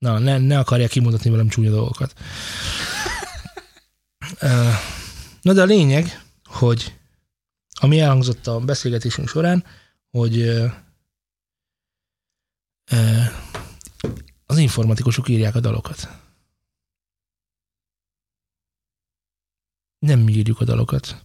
Na, ne, ne akarják kimutatni velem csúnya dolgokat. Na de a lényeg, hogy ami elhangzott a beszélgetésünk során, hogy az informatikusok írják a dalokat. Nem mi írjuk a dalokat.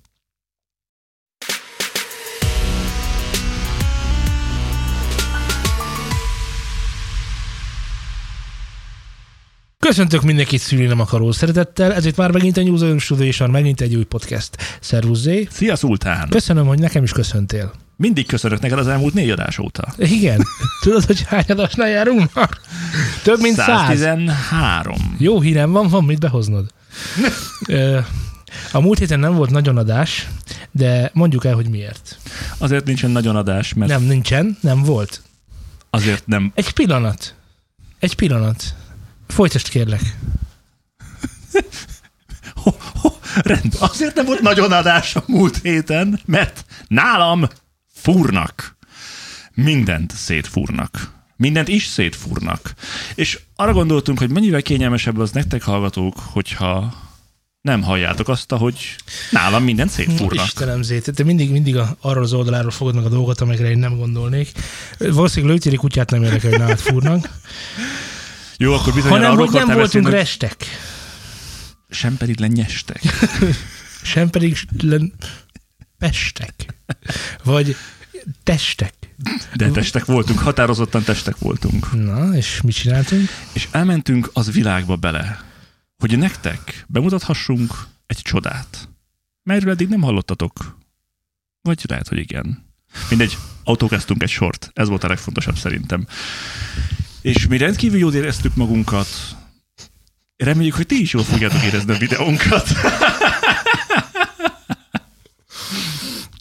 Köszöntök mindenkit szülni nem akaró szeretettel, ezért már megint egy New Studio és már megint egy új podcast. Szervusz Zé. Szia, Szultán! Köszönöm, hogy nekem is köszöntél. Mindig köszönök neked az elmúlt négy adás óta. Igen. Tudod, hogy hány adásnál járunk már? Több mint száz. 113. Jó hírem van, van mit behoznod. A múlt héten nem volt nagyon adás, de mondjuk el, hogy miért. Azért nincsen nagyon adás, mert Nem, nincsen, nem volt. azért nem. Egy pillanat. Egy pillanat. Folytasd kérlek. Ho, ho, rendben. Azért nem volt nagyon adás a múlt héten, mert nálam fúrnak. Mindent szétfúrnak. Mindent is szétfúrnak. És arra gondoltunk, hogy mennyivel kényelmesebb az nektek hallgatók, hogyha nem halljátok azt, hogy nálam mindent szétfúrnak. Istenem Zét, te mindig, mindig a, arról az oldaláról fogod meg a dolgot, amikre én nem gondolnék. Valószínűleg lőtéri kutyát nem érdekel, hogy nálad fúrnak. Jó, akkor bizony Hanem, arról hogy nem voltunk beszélni, restek. sem pedig lenyestek. Sem pedig len... pestek. Vagy testek. De testek voltunk, határozottan testek voltunk. Na, és mit csináltunk? És elmentünk az világba bele, hogy nektek bemutathassunk egy csodát, melyről eddig nem hallottatok. Vagy lehet, hogy igen. Mindegy, autókeztünk egy sort. Ez volt a legfontosabb szerintem. És mi rendkívül jól éreztük magunkat. Reméljük, hogy ti is jól fogjátok érezni a videónkat.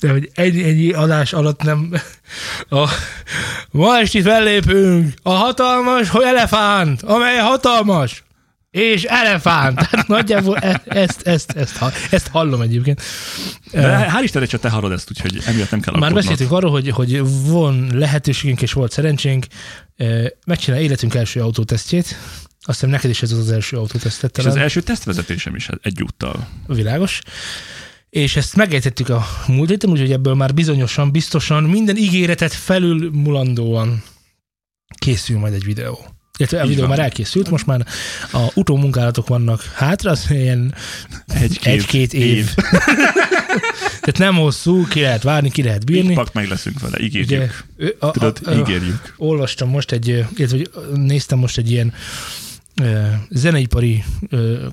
De hogy egy, egy adás alatt nem... A, ma este fellépünk a hatalmas elefánt, amely hatalmas és elefánt. Tehát nagyjából e- ezt, ezt, ezt, ezt, hallom egyébként. De hál' Istennek csak te hallod ezt, úgyhogy emiatt nem kell Már aggódnod. beszéltünk arról, hogy, hogy van lehetőségünk és volt szerencsénk megcsinálni életünk első autótesztjét. Azt hiszem neked is ez az az első autótesztet És az talán. első tesztvezetésem is egyúttal. Világos. És ezt megejtettük a múlt héten, úgyhogy ebből már bizonyosan, biztosan minden ígéretet felül mulandóan készül majd egy videó. Illetve a Így videó már elkészült, most már a utómunkálatok vannak hátra, az ilyen Egy-két, egy-két év. Tehát nem hosszú, ki lehet várni, ki lehet bírni. Pak meg leszünk vele, ígérjük. Ugye, ö, a, Tudod, a, a, ígérjük. olvastam most egy, illetve néztem most egy ilyen zeneipari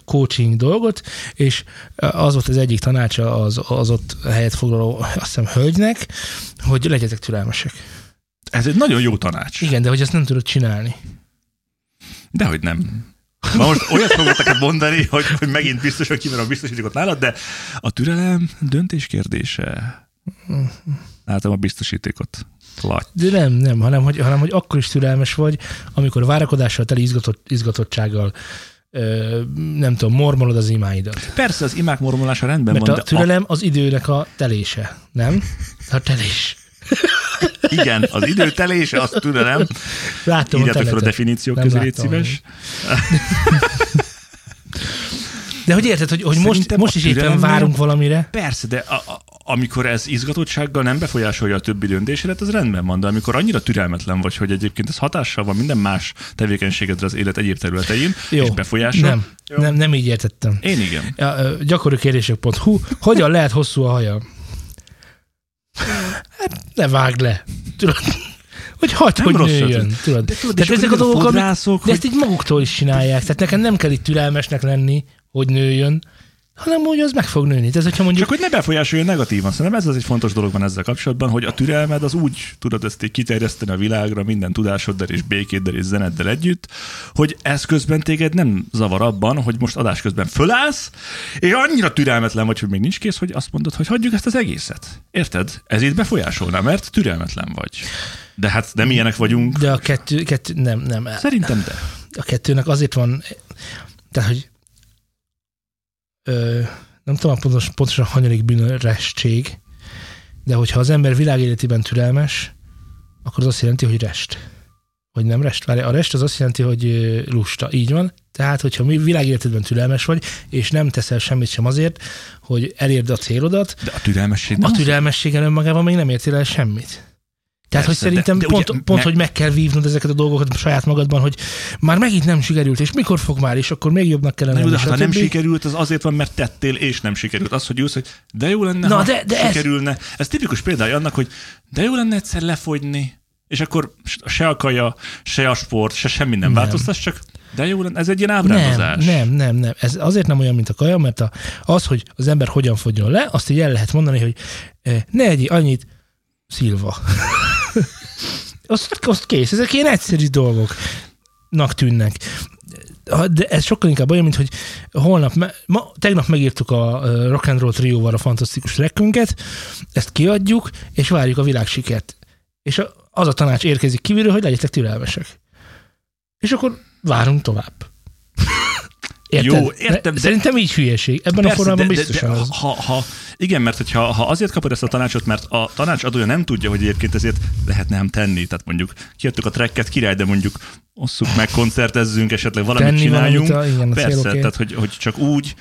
coaching dolgot, és az volt az egyik tanácsa az, az ott helyet foglaló, azt hiszem, hölgynek, hogy legyetek türelmesek. Ez egy nagyon jó tanács. Igen, de hogy ezt nem tudod csinálni. Dehogy nem. Ma most olyat fogok neked mondani, hogy, hogy megint biztos, hogy kiverom a biztosítékot nálad, de a türelem döntés kérdése. Látom a biztosítékot. Latty. De nem, nem, hanem hogy, hanem hogy akkor is türelmes vagy, amikor várakodással teli izgatott, izgatottsággal ö, nem tudom, mormolod az imáidat. Persze az imák mormolása rendben Mert van, a türelem az időnek a telése, nem? A telés. A, igen, az idő telése, az türelem. Látom a Írjátok fel a definíciók Nem közé, légy szíves. De hogy érted, hogy, hogy most, Szerintem most a is éppen várunk valamire? Persze, de a, a, amikor ez izgatottsággal nem befolyásolja a többi döntésedet, az rendben van, de amikor annyira türelmetlen vagy, hogy egyébként ez hatással van minden más tevékenységedre az élet egyéb területein, Jó. és befolyásol. Nem, nem, nem így értettem. Én igen. Ja, ö, gyakorikérdések.hu Hogyan lehet hosszú a haja? Ne vágd le. Tudod, hogy hagyd, Nem hogy nőjön. Tudod. De tudod, Tehát ezek a dolgok, amik, de ezt így maguktól is csinálják. Tehát nekem nem kell itt türelmesnek lenni, hogy nőjön, hanem úgy az meg fog nőni. Tehát, hogyha mondjuk Csak hogy ne befolyásolja negatívan. Szerintem ez az egy fontos dolog van ezzel kapcsolatban, hogy a türelmed az úgy tudod ezt így kiterjeszteni a világra minden tudásoddal és békéddel és zeneddel együtt, hogy ez közben téged nem zavar abban, hogy most adás közben fölállsz, és annyira türelmetlen vagy, hogy még nincs kész, hogy azt mondod, hogy hagyjuk ezt az egészet. Érted? Ez itt befolyásolná, mert türelmetlen vagy. De hát nem ilyenek vagyunk. De a kettő, kettő nem, nem. Szerintem de. A kettőnek azért van, tehát, hogy ö, nem tudom pontos, pontosan hanyadik bűnösség, de hogyha az ember világéletében türelmes, akkor az azt jelenti, hogy rest. Vagy nem rest? Várj, a rest az azt jelenti, hogy lusta. Így van. Tehát, hogyha mi világéletedben türelmes vagy, és nem teszel semmit sem azért, hogy elérd a célodat, De a türelmesség a türelmességen önmagában még nem értél el semmit. Tehát, Persze, hogy szerintem de- de pont, ugye pont me- hogy meg kell vívnod ezeket a dolgokat saját magadban, hogy már megint nem sikerült, és mikor fog már, és akkor még jobbnak kellene Na jó, de lenni, ha nem sikerült, az azért van, mert tettél, és nem sikerült. Az, hogy ülsz, hogy de jó lenne, Na, ha de- de sikerülne. Ez... ez tipikus példája annak, hogy de jó lenne egyszer lefogyni, és akkor se a kaja, se a sport, se semmi nem, Nem. változtatsz, csak de jó lenne, ez egy ilyen Nem, ábrázolás. nem, nem, nem. Ez azért nem olyan, mint a kaja, mert a, az, hogy az ember hogyan fogjon le, azt így el lehet mondani, hogy eh, ne egyi annyit szilva. Azt, azt kész. Ezek ilyen egyszerű dolgoknak tűnnek. De ez sokkal inkább olyan, mint hogy holnap, ma, tegnap megírtuk a Rock and Roll trióval a fantasztikus rekkünket, ezt kiadjuk, és várjuk a világ sikert. És az a tanács érkezik kívülről, hogy legyetek türelmesek. És akkor várunk tovább. Jó, értem, de- Szerintem így hülyeség. Ebben a Persze, formában de, de, biztosan de, az. ha, ha, igen, mert hogyha, ha azért kapod ezt a tanácsot, mert a tanácsadója nem tudja, hogy egyébként ezért lehetne nem tenni. Tehát mondjuk kiadtuk a tracket király, de mondjuk osszuk meg, koncertezzünk, esetleg valamit Tenni csináljunk. valamit a- igen, a Persze, célokért. tehát hogy, hogy csak úgy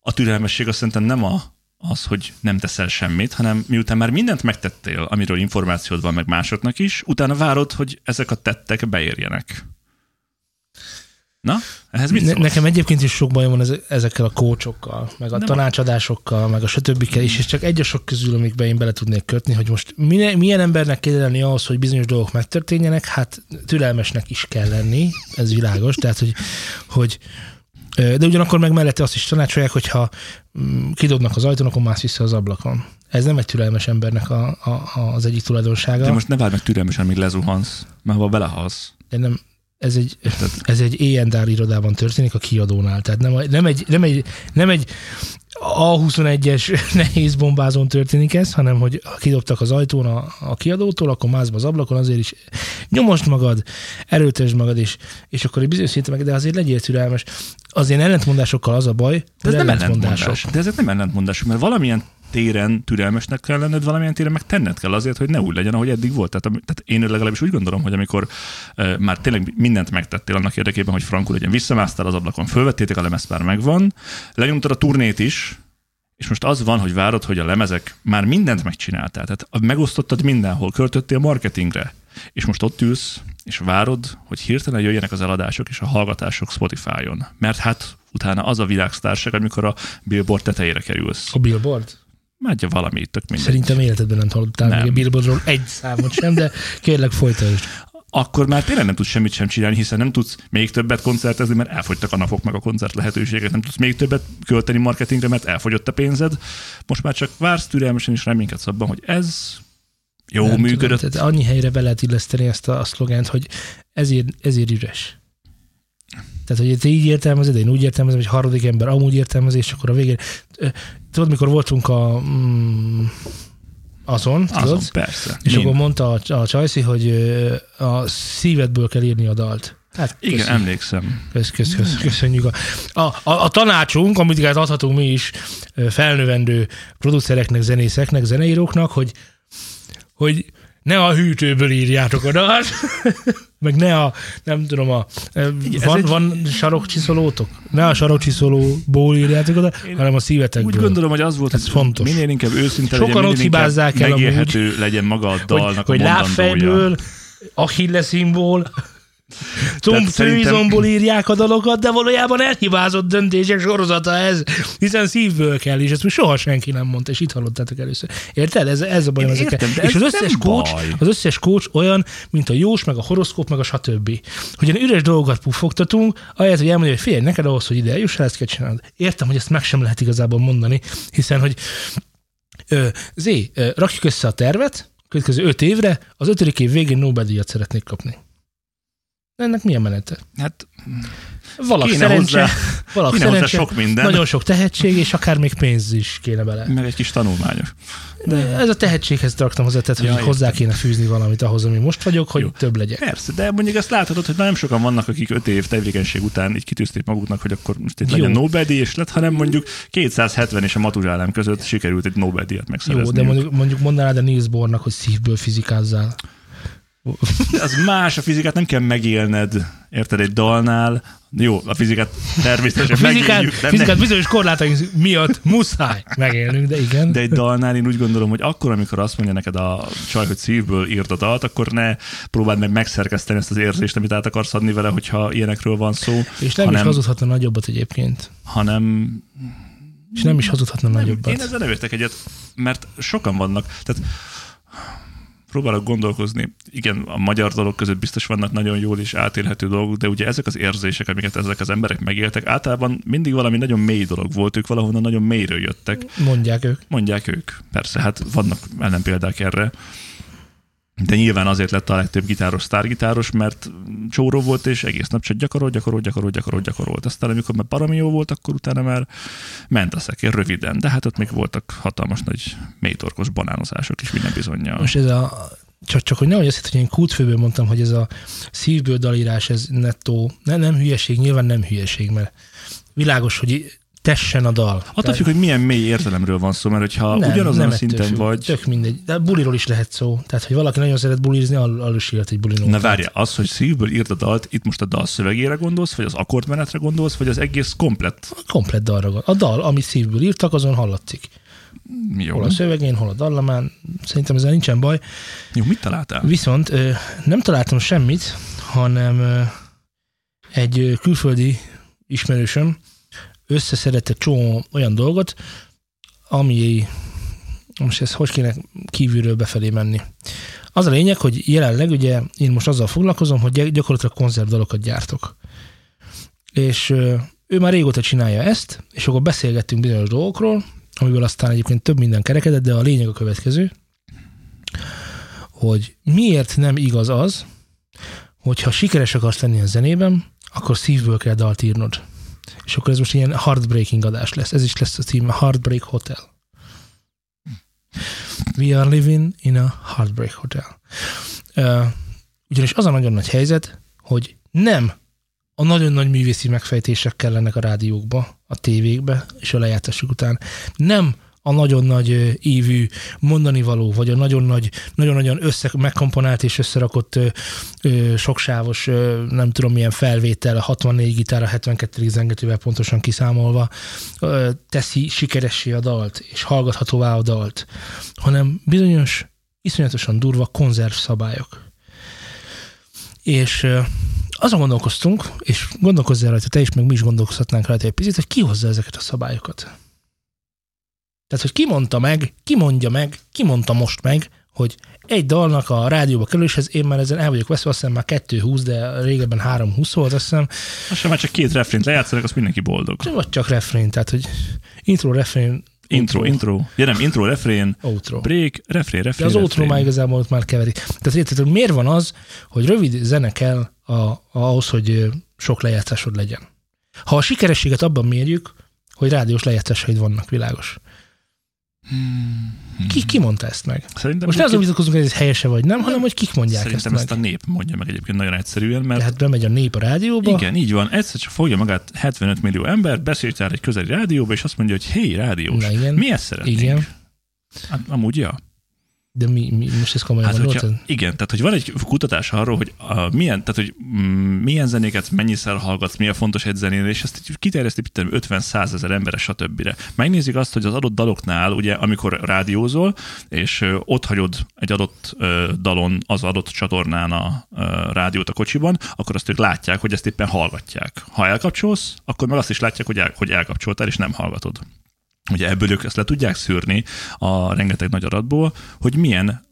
a türelmesség azt szerintem nem a, az, hogy nem teszel semmit, hanem miután már mindent megtettél, amiről információd van meg másoknak is, utána várod, hogy ezek a tettek beérjenek. Na, ehhez mit Ne, nekem egyébként is sok bajom van ez, ezekkel a kócsokkal, meg a Nem. tanácsadásokkal, meg a stb. is, és csak egy a sok közül, amikbe én bele tudnék kötni, hogy most milyen, milyen embernek kell lenni ahhoz, hogy bizonyos dolgok megtörténjenek, hát türelmesnek is kell lenni, ez világos, tehát hogy, hogy de ugyanakkor meg mellette azt is tanácsolják, hogyha mm, kidobnak az ajtón, akkor mász vissza az ablakon. Ez nem egy türelmes embernek a, a, az egyik tulajdonsága. De most ne várj meg türelmesen, míg lezuhansz, mert ha belehalsz. de nem, ez egy, ez egy éjjendár irodában történik a kiadónál. Tehát nem, nem, egy, nem, egy, nem egy A21-es nehéz bombázón történik ez, hanem hogy kidobtak az ajtón a, a kiadótól, akkor mász be az ablakon, azért is nyomosd magad, erőltesd magad, és, és akkor egy bizonyos szinten meg, de azért legyél türelmes. Az én ellentmondásokkal az a baj, De ez nem ellentmondás. De ezek nem ellentmondások, mert valamilyen téren türelmesnek kell lenned, valamilyen téren meg tenned kell azért, hogy ne úgy legyen, ahogy eddig volt. Tehát, tehát én legalábbis úgy gondolom, hogy amikor uh, már tényleg mindent megtettél annak érdekében, hogy frankul legyen, visszamásztál az ablakon, fölvettétek a lemez már megvan, lenyomtad a turnét is, és most az van, hogy várod, hogy a lemezek már mindent megcsináltál. Tehát megosztottad mindenhol, költöttél marketingre, és most ott ülsz, és várod, hogy hirtelen jöjjenek az eladások és a hallgatások Spotify-on. Mert hát utána az a világsztárság, amikor a billboard tetejére kerülsz. A billboard? Mádja valami, tök mindegy. Szerintem életedben nem hallottál Nem. még a billboardról egy számot sem, de kérlek folytasd. Akkor már tényleg nem tudsz semmit sem csinálni, hiszen nem tudsz még többet koncertezni, mert elfogytak a napok meg a koncert lehetőségek, nem tudsz még többet költeni marketingre, mert elfogyott a pénzed. Most már csak vársz türelmesen és reménykedsz abban, hogy ez jó Nem működött. Tudom, tehát annyi helyre be lehet illeszteni ezt a, a szlogent, hogy ezért, ezért üres. Tehát, hogy te így értelmezed, én úgy értelmezem, hogy harmadik ember amúgy értelmez, és akkor a végén... Tudod, mikor voltunk a... Mm, azon, tudod? Azon, persze. És Mind. akkor mondta a, a Csajci, hogy a szívedből kell írni a dalt. Hát, Igen, köszönjük. emlékszem. Kösz, kösz, kösz, köszönjük. A, a, a, a tanácsunk, amit igaz adhatunk mi is felnövendő producereknek, zenészeknek, zeneíróknak, hogy, hogy ne a hűtőből írjátok a dalt, meg ne a, nem tudom, a, Igen, ez van, egy- van sarokcsiszolótok? Ne a sarokcsiszolóból írjátok oda, hanem a szívetekből. Úgy gondolom, hogy az volt, Ez hogy fontos. minél inkább őszinte Sokan legyen, ott hibázzák el amúgy. legyen maga a dalnak hogy, hogy a mondandója. lábfejből, Achilleszimból, szerintem- írják a dalokat, de valójában elhibázott döntések sorozata ez, hiszen szívből kell, és ezt még soha senki nem mondta, és itt hallottátok először. Érted? Ez, ez a Én ezekkel. És az összes coach, baj. az összes coach olyan, mint a jós, meg a horoszkóp, meg a stb. Hogy ilyen üres dolgokat puffogtatunk, ahelyett, hogy elmondja, hogy figyelj, neked ahhoz, hogy ide eljuss, ezt kell csinálnod. Értem, hogy ezt meg sem lehet igazából mondani, hiszen, hogy Ö, Zé, ö, rakjuk össze a tervet, következő öt évre, az ötödik év végén Nobel-díjat szeretnék kapni. Ennek milyen menete? Hát Valak Kéne szerencse, hozzá- valak kéne hozzá szerencse, sok minden. nagyon sok tehetség, és akár még pénz is kéne bele. meg egy kis tanulmányos. De ez a tehetséghez raktam hozzá, tehát, Ja, hogy hozzá értem. kéne fűzni valamit ahhoz, ami most vagyok, hogy Jó. több legyen. Persze, de mondjuk ezt láthatod, hogy nem sokan vannak, akik öt év tevékenység után így kitűzték maguknak, hogy akkor most itt Jó. legyen Nobel-díj, és lett, hanem mondjuk 270 és a Matuzsálem között sikerült egy Nobel-díjat Jó, megszerezni. de mondjuk, mondjuk mondanád a Niels Bohrnak, hogy szívből fizikázzál. Az más, a fizikát nem kell megélned, érted, egy dalnál. Jó, a fizikát természetesen A fizikát, megéljük, de, fizikát ne, bizonyos korlátaink miatt muszáj megélnünk, de igen. de egy dalnál én úgy gondolom, hogy akkor, amikor azt mondja neked a csaj, hogy szívből írt a dalt, akkor ne próbáld meg megszerkeszteni ezt az érzést, amit át akarsz adni vele, hogyha ilyenekről van szó. És nem hanem, is hazudhatna nagyobbat egyébként. hanem És nem is hazudhatna nem, nagyobbat. én ezzel nem értek egyet, mert sokan vannak. Tehát próbálok gondolkozni. Igen, a magyar dolog között biztos vannak nagyon jól és átélhető dolgok, de ugye ezek az érzések, amiket ezek az emberek megéltek, általában mindig valami nagyon mély dolog volt, ők valahonnan nagyon mélyről jöttek. Mondják ők. Mondják ők. Persze, hát vannak ellenpéldák erre. De nyilván azért lett a legtöbb gitáros sztárgitáros, mert csóró volt, és egész nap csak gyakorolt, gyakorolt, gyakorolt, gyakorolt, gyakorolt. Aztán amikor már parami jó volt, akkor utána már ment a szekér röviden. De hát ott még voltak hatalmas nagy mélytorkos banánozások is minden bizonyal. Most ez a csak, csak hogy nehogy azt hitt, hogy én kútfőből mondtam, hogy ez a szívből dalírás, ez nettó, ne, nem hülyeség, nyilván nem hülyeség, mert világos, hogy tessen a dal. Attól függ, hogy milyen mély értelemről van szó, mert hogyha nem, ugyanazon a ettől szinten függ. vagy... Tök mindegy. De buliról is lehet szó. Tehát, hogy valaki nagyon szeret bulizni, arról is írt egy bulinót. Na várja, az, hogy szívből írt a dalt, itt most a dal szövegére gondolsz, vagy az akkordmenetre gondolsz, vagy az egész komplett? A komplet dalra gond. A dal, amit szívből írtak, azon hallatszik. Jó, Hol a szövegén, hol a dallamán. Szerintem ezzel nincsen baj. Jó mit találtál? Viszont nem találtam semmit, hanem egy külföldi ismerősöm összeszedett egy csomó olyan dolgot, ami most ez hogy kéne kívülről befelé menni. Az a lényeg, hogy jelenleg ugye én most azzal foglalkozom, hogy gy- gyakorlatilag konzervdalokat gyártok. És ő már régóta csinálja ezt, és akkor beszélgettünk bizonyos dolgokról, amiből aztán egyébként több minden kerekedett, de a lényeg a következő, hogy miért nem igaz az, hogyha sikeres akarsz lenni a zenében, akkor szívből kell dalt írnod. És akkor ez most ilyen heartbreaking adás lesz. Ez is lesz a címe, Heartbreak Hotel. We are living in a heartbreak hotel. Uh, ugyanis az a nagyon nagy helyzet, hogy nem a nagyon nagy művészi megfejtések kellenek a rádiókba, a tévékbe és a lejátszásuk után. Nem a nagyon nagy ívű mondani való, vagy a nagyon nagy, nagyon-nagyon össze, megkomponált és összerakott ö, ö, soksávos, ö, nem tudom milyen felvétel, a 64 gitár, a 72. zengetővel pontosan kiszámolva ö, teszi sikeressé a dalt, és hallgathatóvá a dalt, hanem bizonyos, iszonyatosan durva konzerv szabályok. És ö, azon gondolkoztunk, és gondolkozzál rajta te is, meg mi is gondolkozhatnánk rajta egy picit, hogy ki hozza ezeket a szabályokat. Tehát, hogy ki mondta meg, ki mondja meg, ki mondta most meg, hogy egy dalnak a rádióba kerüléshez én már ezen el vagyok veszve, azt hiszem már 2.20, de régebben 3.20 volt, azt hiszem, Most sem már csak két refrént lejátszanak, az mindenki boldog. vagy csak refrén, tehát, hogy intro, refrén, Intro, intro. Ja nem, intro, refrén, outro. break, refrén, De refrén, az outro már igazából ott már keverik. Tehát érted, hogy miért van az, hogy rövid zene kell a, a, ahhoz, hogy sok lejátszásod legyen. Ha a sikerességet abban mérjük, hogy rádiós lejátszásaid vannak, világos. Ki, ki mondta ezt meg? Szerintem, Most ne azon vitatkozunk, hogy ez helyese vagy nem, hanem hogy kik mondják szerintem ezt ezt meg. a nép mondja meg egyébként nagyon egyszerűen, mert Tehát bemegy a nép a rádióba, Igen, így van. Egyszer csak fogja magát 75 millió ember, besétál egy közeli rádióba, és azt mondja, hogy hé, rádiós, Na igen. mi ezt szeretnénk? Igen. Hát, amúgy, ja. De mi, mi most ezt komolyan Hát, hogyha, igen, tehát hogy van egy kutatás arról, hogy a, milyen, tehát, hogy mm, milyen zenéket mennyiszer hallgatsz, mi a fontos egy zenénél, és ezt így kiterjeszti például 50-100 ezer emberre, stb. Megnézik azt, hogy az adott daloknál, ugye, amikor rádiózol, és ö, ott hagyod egy adott ö, dalon az adott csatornán a ö, rádiót a kocsiban, akkor azt ők látják, hogy ezt éppen hallgatják. Ha elkapcsolsz, akkor meg azt is látják, hogy, el, hogy elkapcsoltál, és nem hallgatod. Ugye ebből ők ezt le tudják szűrni a rengeteg nagy adatból, hogy milyen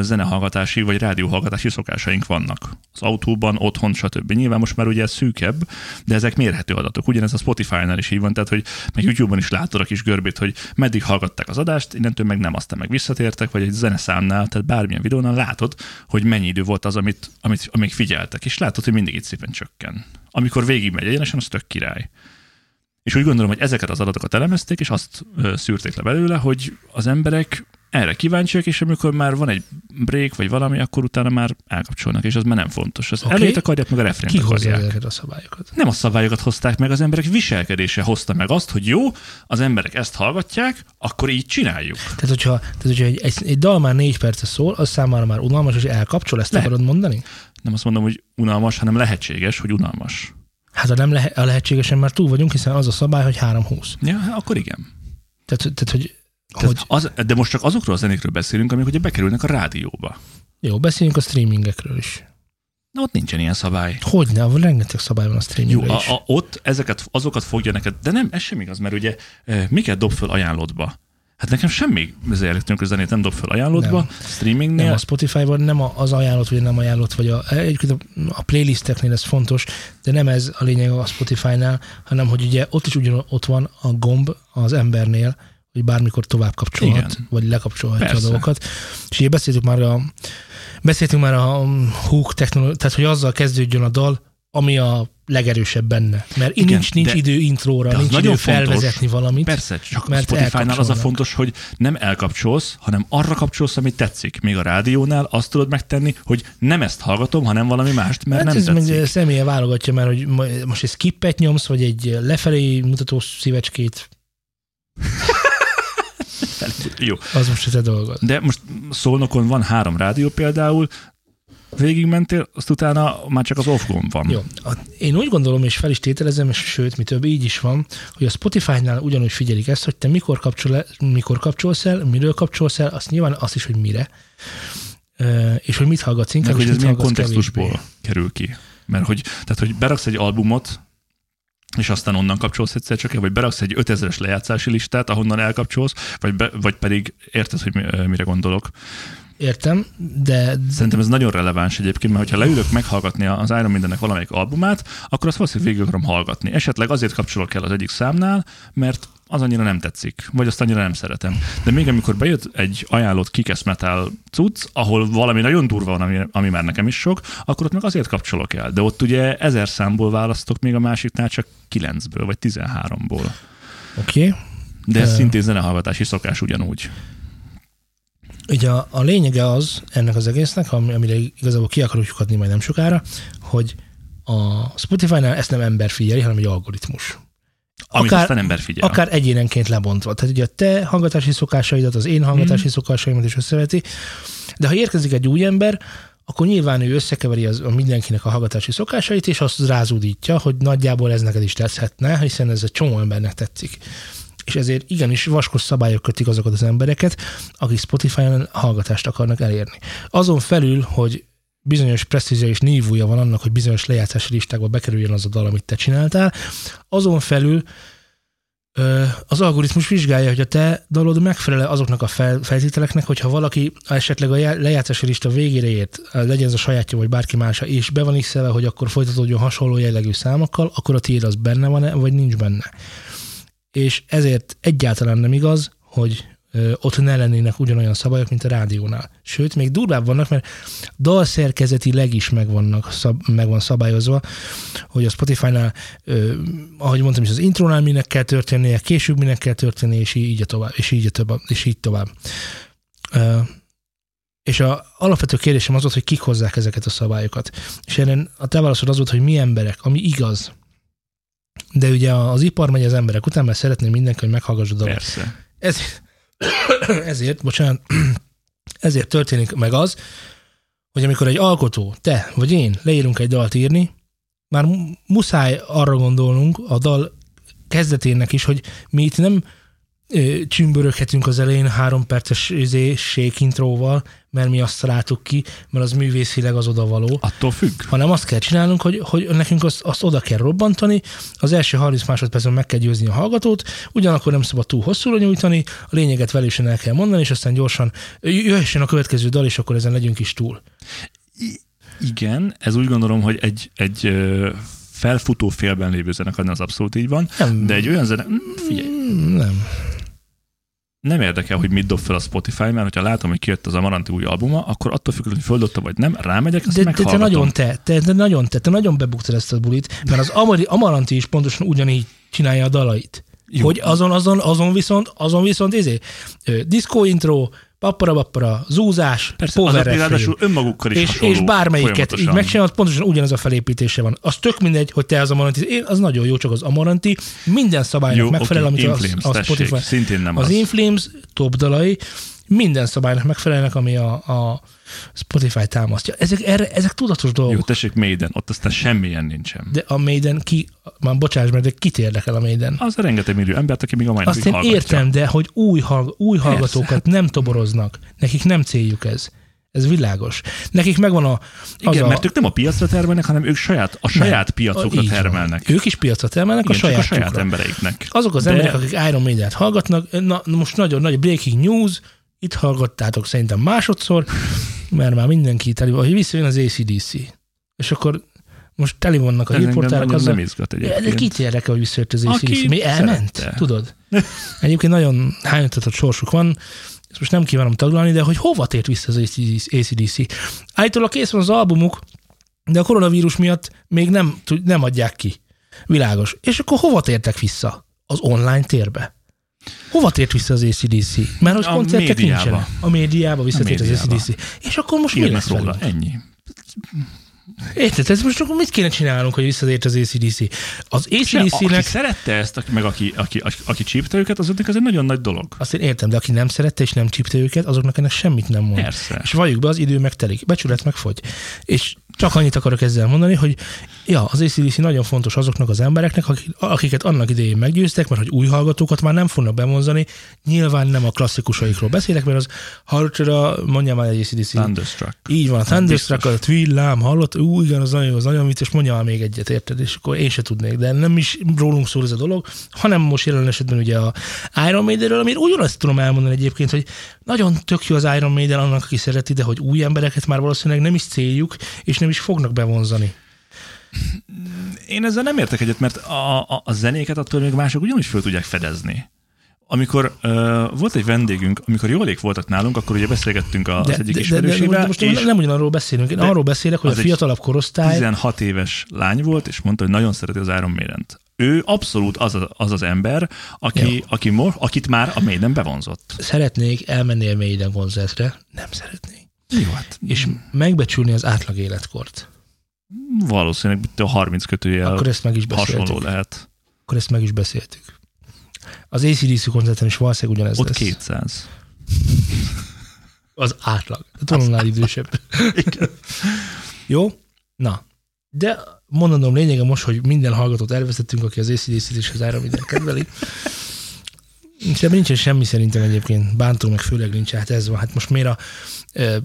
zenehallgatási vagy rádióhallgatási szokásaink vannak. Az autóban, otthon, stb. Nyilván most már ugye ez szűkebb, de ezek mérhető adatok. Ugyanez a Spotify-nál is így van, tehát hogy meg YouTube-on is látod a kis görbét, hogy meddig hallgatták az adást, innentől meg nem, aztán meg visszatértek, vagy egy zeneszámnál, tehát bármilyen videónál látod, hogy mennyi idő volt az, amit, amit amíg figyeltek, és látod, hogy mindig itt szépen csökken. Amikor végigmegy egyenesen, az tök király. És úgy gondolom, hogy ezeket az adatokat elemezték, és azt szűrték le belőle, hogy az emberek erre kíváncsiak, és amikor már van egy break vagy valami, akkor utána már elkapcsolnak, és az már nem fontos. Az okay. elejét akarják, meg a refrént Ki akarják. a szabályokat? Nem a szabályokat hozták meg, az emberek viselkedése hozta meg azt, hogy jó, az emberek ezt hallgatják, akkor így csináljuk. Tehát, hogyha, tehát, hogyha egy, egy, egy dal már négy perce szól, az számára már unalmas, és elkapcsol, ezt Lehet. akarod mondani? Nem azt mondom, hogy unalmas, hanem lehetséges, hogy unalmas. Hát ha nem lehet, a lehetségesen már túl vagyunk, hiszen az a szabály, hogy 3-20. Ja, akkor igen. Tehát, tehát hogy, Tehát hogy az, de most csak azokról a zenékről beszélünk, amik ugye bekerülnek a rádióba. jó, beszéljünk a streamingekről is. Na ott nincsen ilyen szabály. Hogyne, ahol rengeteg szabály van a Jó, streamingre a, is. a, ott ezeket, azokat fogja neked, de nem, ez sem igaz, mert ugye eh, miket dob föl ajánlódba? Hát nekem semmi elektronikus zenét nem dob föl ajánlódba, Nem. streamingnél. nem a Spotify-ban, nem az ajánlott, vagy nem ajánlott, vagy a, egyébként a, playlisteknél ez fontos, de nem ez a lényeg a Spotify-nál, hanem hogy ugye ott is ugyan ott van a gomb az embernél, hogy bármikor tovább kapcsolhat, Igen. Vagy lekapcsolhatja Persze. a dolgokat. És ugye beszéltük már a, beszéltünk már a hook technológia, tehát hogy azzal kezdődjön a dal, ami a legerősebb benne. Mert Igen, nincs, nincs de- idő intróra, de nincs idő nagyon fontos. felvezetni valamit. Persze, csak a mert Spotify-nál az a fontos, hogy nem elkapcsolsz, hanem arra kapcsolsz, amit tetszik. Még a rádiónál azt tudod megtenni, hogy nem ezt hallgatom, hanem valami mást, mert Hát nem ez tetszik. meg személye válogatja, mert hogy most egy skippet nyomsz, vagy egy lefelé mutató szívecskét, Jó. az most a te dolgod. De most Szolnokon van három rádió például, végigmentél, azt utána már csak az off gomb van. Jó. A, én úgy gondolom, és fel is tételezem, és sőt, mi több így is van, hogy a Spotify-nál ugyanúgy figyelik ezt, hogy te mikor, kapcsol, mikor kapcsolsz el, miről kapcsolsz el, azt nyilván azt is, hogy mire, és hogy mit hallgatsz inkább, Meg hogy és ez milyen kontextusból kevésbé. kerül ki. Mert hogy, tehát, hogy beraksz egy albumot, és aztán onnan kapcsolsz egyszer csak, vagy beraksz egy 5000-es lejátszási listát, ahonnan elkapcsolsz, vagy, be, vagy pedig érted, hogy mi- mire gondolok. Értem, de Szerintem ez nagyon releváns egyébként, mert ha leülök meghallgatni az Iron Maidennek valamelyik albumát, akkor azt valószínűleg végig akarom hallgatni. Esetleg azért kapcsolok el az egyik számnál, mert az annyira nem tetszik, vagy azt annyira nem szeretem. De még amikor bejött egy ajánlott kikesz metal cucc, ahol valami nagyon durva van, ami, ami már nekem is sok, akkor ott meg azért kapcsolok el. De ott ugye ezer számból választok, még a másiknál csak kilencből, vagy 13-ból. oké. Okay. De ez Ö. szintén zenehallgatási szokás ugyanúgy. Ugye a, a lényege az ennek az egésznek, ami, amire igazából ki akarjuk adni majd nem sokára, hogy a Spotify-nál ezt nem ember figyeli, hanem egy algoritmus. Amit Akár- aztán ember figyel. Akár egyénenként lebontva. Tehát ugye a te hallgatási szokásaidat, az én hallgatási Mhm. mm. szokásaimat is összeveti, de ha érkezik egy új ember, akkor nyilván ő összekeveri az, a mindenkinek a hallgatási szokásait, és azt rázúdítja, hogy nagyjából ez neked is tetszhetne, hiszen ez egy csomó embernek tetszik. És ezért igenis vaskos szabályok kötik azokat az embereket, akik Spotify-on hallgatást akarnak elérni. Azon felül, hogy bizonyos presztízje és nívúja van annak, hogy bizonyos lejátszási listákba bekerüljön az a dal, amit te csináltál, azon felül az algoritmus vizsgálja, hogy a te dalod megfelel azoknak a fel, feltételeknek, hogyha valaki esetleg a já- lejátszási lista végére ért, legyen ez a sajátja vagy bárki mása, és be van x hogy akkor folytatódjon hasonló jellegű számokkal, akkor a tiéd az benne van vagy nincs benne. És ezért egyáltalán nem igaz, hogy ott ne lennének ugyanolyan szabályok, mint a rádiónál. Sőt, még durvább vannak, mert dalszerkezetileg is meg, vannak, szab, meg van szabályozva, hogy a Spotify-nál, ö, ahogy mondtam is, az intrónál minek kell történnie, később minek kell történnie, és így tovább, és így, tovább, és így tovább. Ö, és a alapvető kérdésem az volt, hogy kik hozzák ezeket a szabályokat. És erre a te válaszod az volt, hogy mi emberek, ami igaz. De ugye az ipar megy az emberek után, mert szeretné mindenki, hogy meghallgass a dolgot. Persze. Ez, ezért, bocsánat, ezért történik meg az, hogy amikor egy alkotó, te vagy én leírunk egy dalt írni, már mu- muszáj arra gondolnunk a dal kezdetének is, hogy mi itt nem csümböröghetünk az elején három perces izé, shake intróval, mert mi azt találtuk ki, mert az művészileg az odavaló, Attól függ. hanem azt kell csinálnunk, hogy, hogy nekünk azt, azt oda kell robbantani, az első 30 másodpercben meg kell győzni a hallgatót, ugyanakkor nem szabad túl hosszúra nyújtani, a lényeget velősen el kell mondani, és aztán gyorsan jöhessen a következő dal, és akkor ezen legyünk is túl. Igen, ez úgy gondolom, hogy egy, egy felfutó félben lévő zenekarnál az abszolút így van, Nem, de egy olyan zene... Mm, Figyelj, nem. Nem érdekel, hogy mit dob fel a Spotify, mert hogyha látom, hogy kijött az Amaranti új albuma, akkor attól függően, hogy földobta vagy nem, rámegyek, azt De, de te nagyon te, te, te, nagyon te, te nagyon bebuktad ezt a bulit, mert az Amaranti is pontosan ugyanígy csinálja a dalait. Jó. Hogy azon, azon, azon viszont, azon viszont izé, ö, disco intro, pappara zúzás, Persze, power refrén. ráadásul önmagukkal is és, és bármelyiket így megcsinálod, pontosan ugyanaz a felépítése van. Az tök mindegy, hogy te az Amaranti, én, az nagyon jó, csak az Amaranti minden szabálynak Jó, megfelel, oké, amit a, Inflames, a tessék, Spotify. szintén nem az az. Inflames top dalai minden szabálynak megfelelnek, ami a, a Spotify támasztja. Ezek, erre, ezek tudatos dolgok. Jó, tessék, Maiden, ott aztán semmilyen nincsen. De a Maiden ki, már bocsáss meg, de kit érdekel a Maiden? Az a rengeteg millió embert, aki még a mai Azt én hallgatja. értem, de hogy új, hall, új hallgatókat nem toboroznak. Nekik nem céljuk ez. Ez világos. Nekik megvan a... Az Igen, a, mert ők nem a piacra termelnek, hanem ők saját, a saját piacukra így van. termelnek. Ők is piacra termelnek Igen, a csak a saját, saját embereiknek. Azok az De- emberek, akik Iron Maiden-t hallgatnak, na, most nagyon nagy breaking news, itt hallgattátok szerintem másodszor, mert már mindenki teli van, hogy visszajön az ACDC. És akkor most teli vannak a hírportálok azzal, nem izgat de egyébként. kit érdekel, hogy visszajött az Aki ACDC? Mi elment? szerette. Tudod? Egyébként nagyon hányatatott sorsuk van, ezt most nem kívánom taglalni, de hogy hova tért vissza az ACDC? Állítólag kész van az albumuk, de a koronavírus miatt még nem, nem adják ki. Világos. És akkor hova tértek vissza? Az online térbe. Hova tért vissza az ACDC? Mert hogy A koncertek médiába. nincsenek. A médiába visszatért az médiába. ACDC. És akkor most mi Írnak lesz róla, velünk? ennyi. Érted? Ez most akkor mit kéne csinálnunk, hogy visszatért az ACDC? Az Se, aki ACDC-nek szerette ezt, aki- meg aki, aki, aki, aki csípte őket, azoknak ez egy nagyon nagy dolog. Azt én értem, de aki nem szerette és nem csípte őket, azoknak ennek semmit nem mond. Persze. És valljuk be, az idő megtelik, becsület megfogy. És csak annyit akarok ezzel mondani, hogy ja, az ACDC nagyon fontos azoknak az embereknek, akik, akiket annak idején meggyőztek, mert hogy új hallgatókat már nem fognak bevonzani. Nyilván nem a klasszikusaikról beszélek, mert az hallottad a, mondjam már egy ACDC. Thunderstruck. Így van, a Thunderstruck, a Twillám, hallott? Ú, igen, az nagyon jó, az nagyon vicces, mondja már még egyet, érted? És akkor én se tudnék, de nem is rólunk szól ez a dolog, hanem most jelen esetben ugye a Iron Maidenről, amit ugyanazt tudom elmondani egyébként, hogy nagyon tök jó az Iron Maiden annak, aki szereti, de hogy új embereket már valószínűleg nem is céljuk, és nem is fognak bevonzani. Én ezzel nem értek egyet, mert a, a, a zenéket attól még mások ugyanúgy föl tudják fedezni. Amikor uh, volt egy vendégünk, amikor jólék voltak nálunk, akkor ugye beszélgettünk az De, egyik ismerősével, de most és nem ugyanarról beszélünk, én arról beszélek, hogy a fiatalabb korosztály 16 éves lány volt, és mondta, hogy nagyon szereti az Iron Maiden-t. Ő abszolút az a- az, az ember, aki, Jó. aki mo- akit már a Maiden bevonzott. szeretnék elmenni a Maiden koncertre, nem szeretnék. Jó, hát És megbecsülni az átlag életkort. Valószínűleg a 30 kötőjel Akkor ezt meg is beszéltük. hasonló lehet. Akkor ezt meg is beszéltük. Az ACDC koncerten is valószínűleg ugyanez Ott lesz. 200. Az átlag. Annál idősebb. Jó? Na. De mondanom lényege most, hogy minden hallgatót elvesztettünk, aki az ACDC-t és az Iron Maiden kedveli. Ebben nincsen semmi szerintem egyébként. Bántó meg főleg nincs, hát ez van. Hát most miért a... Ö,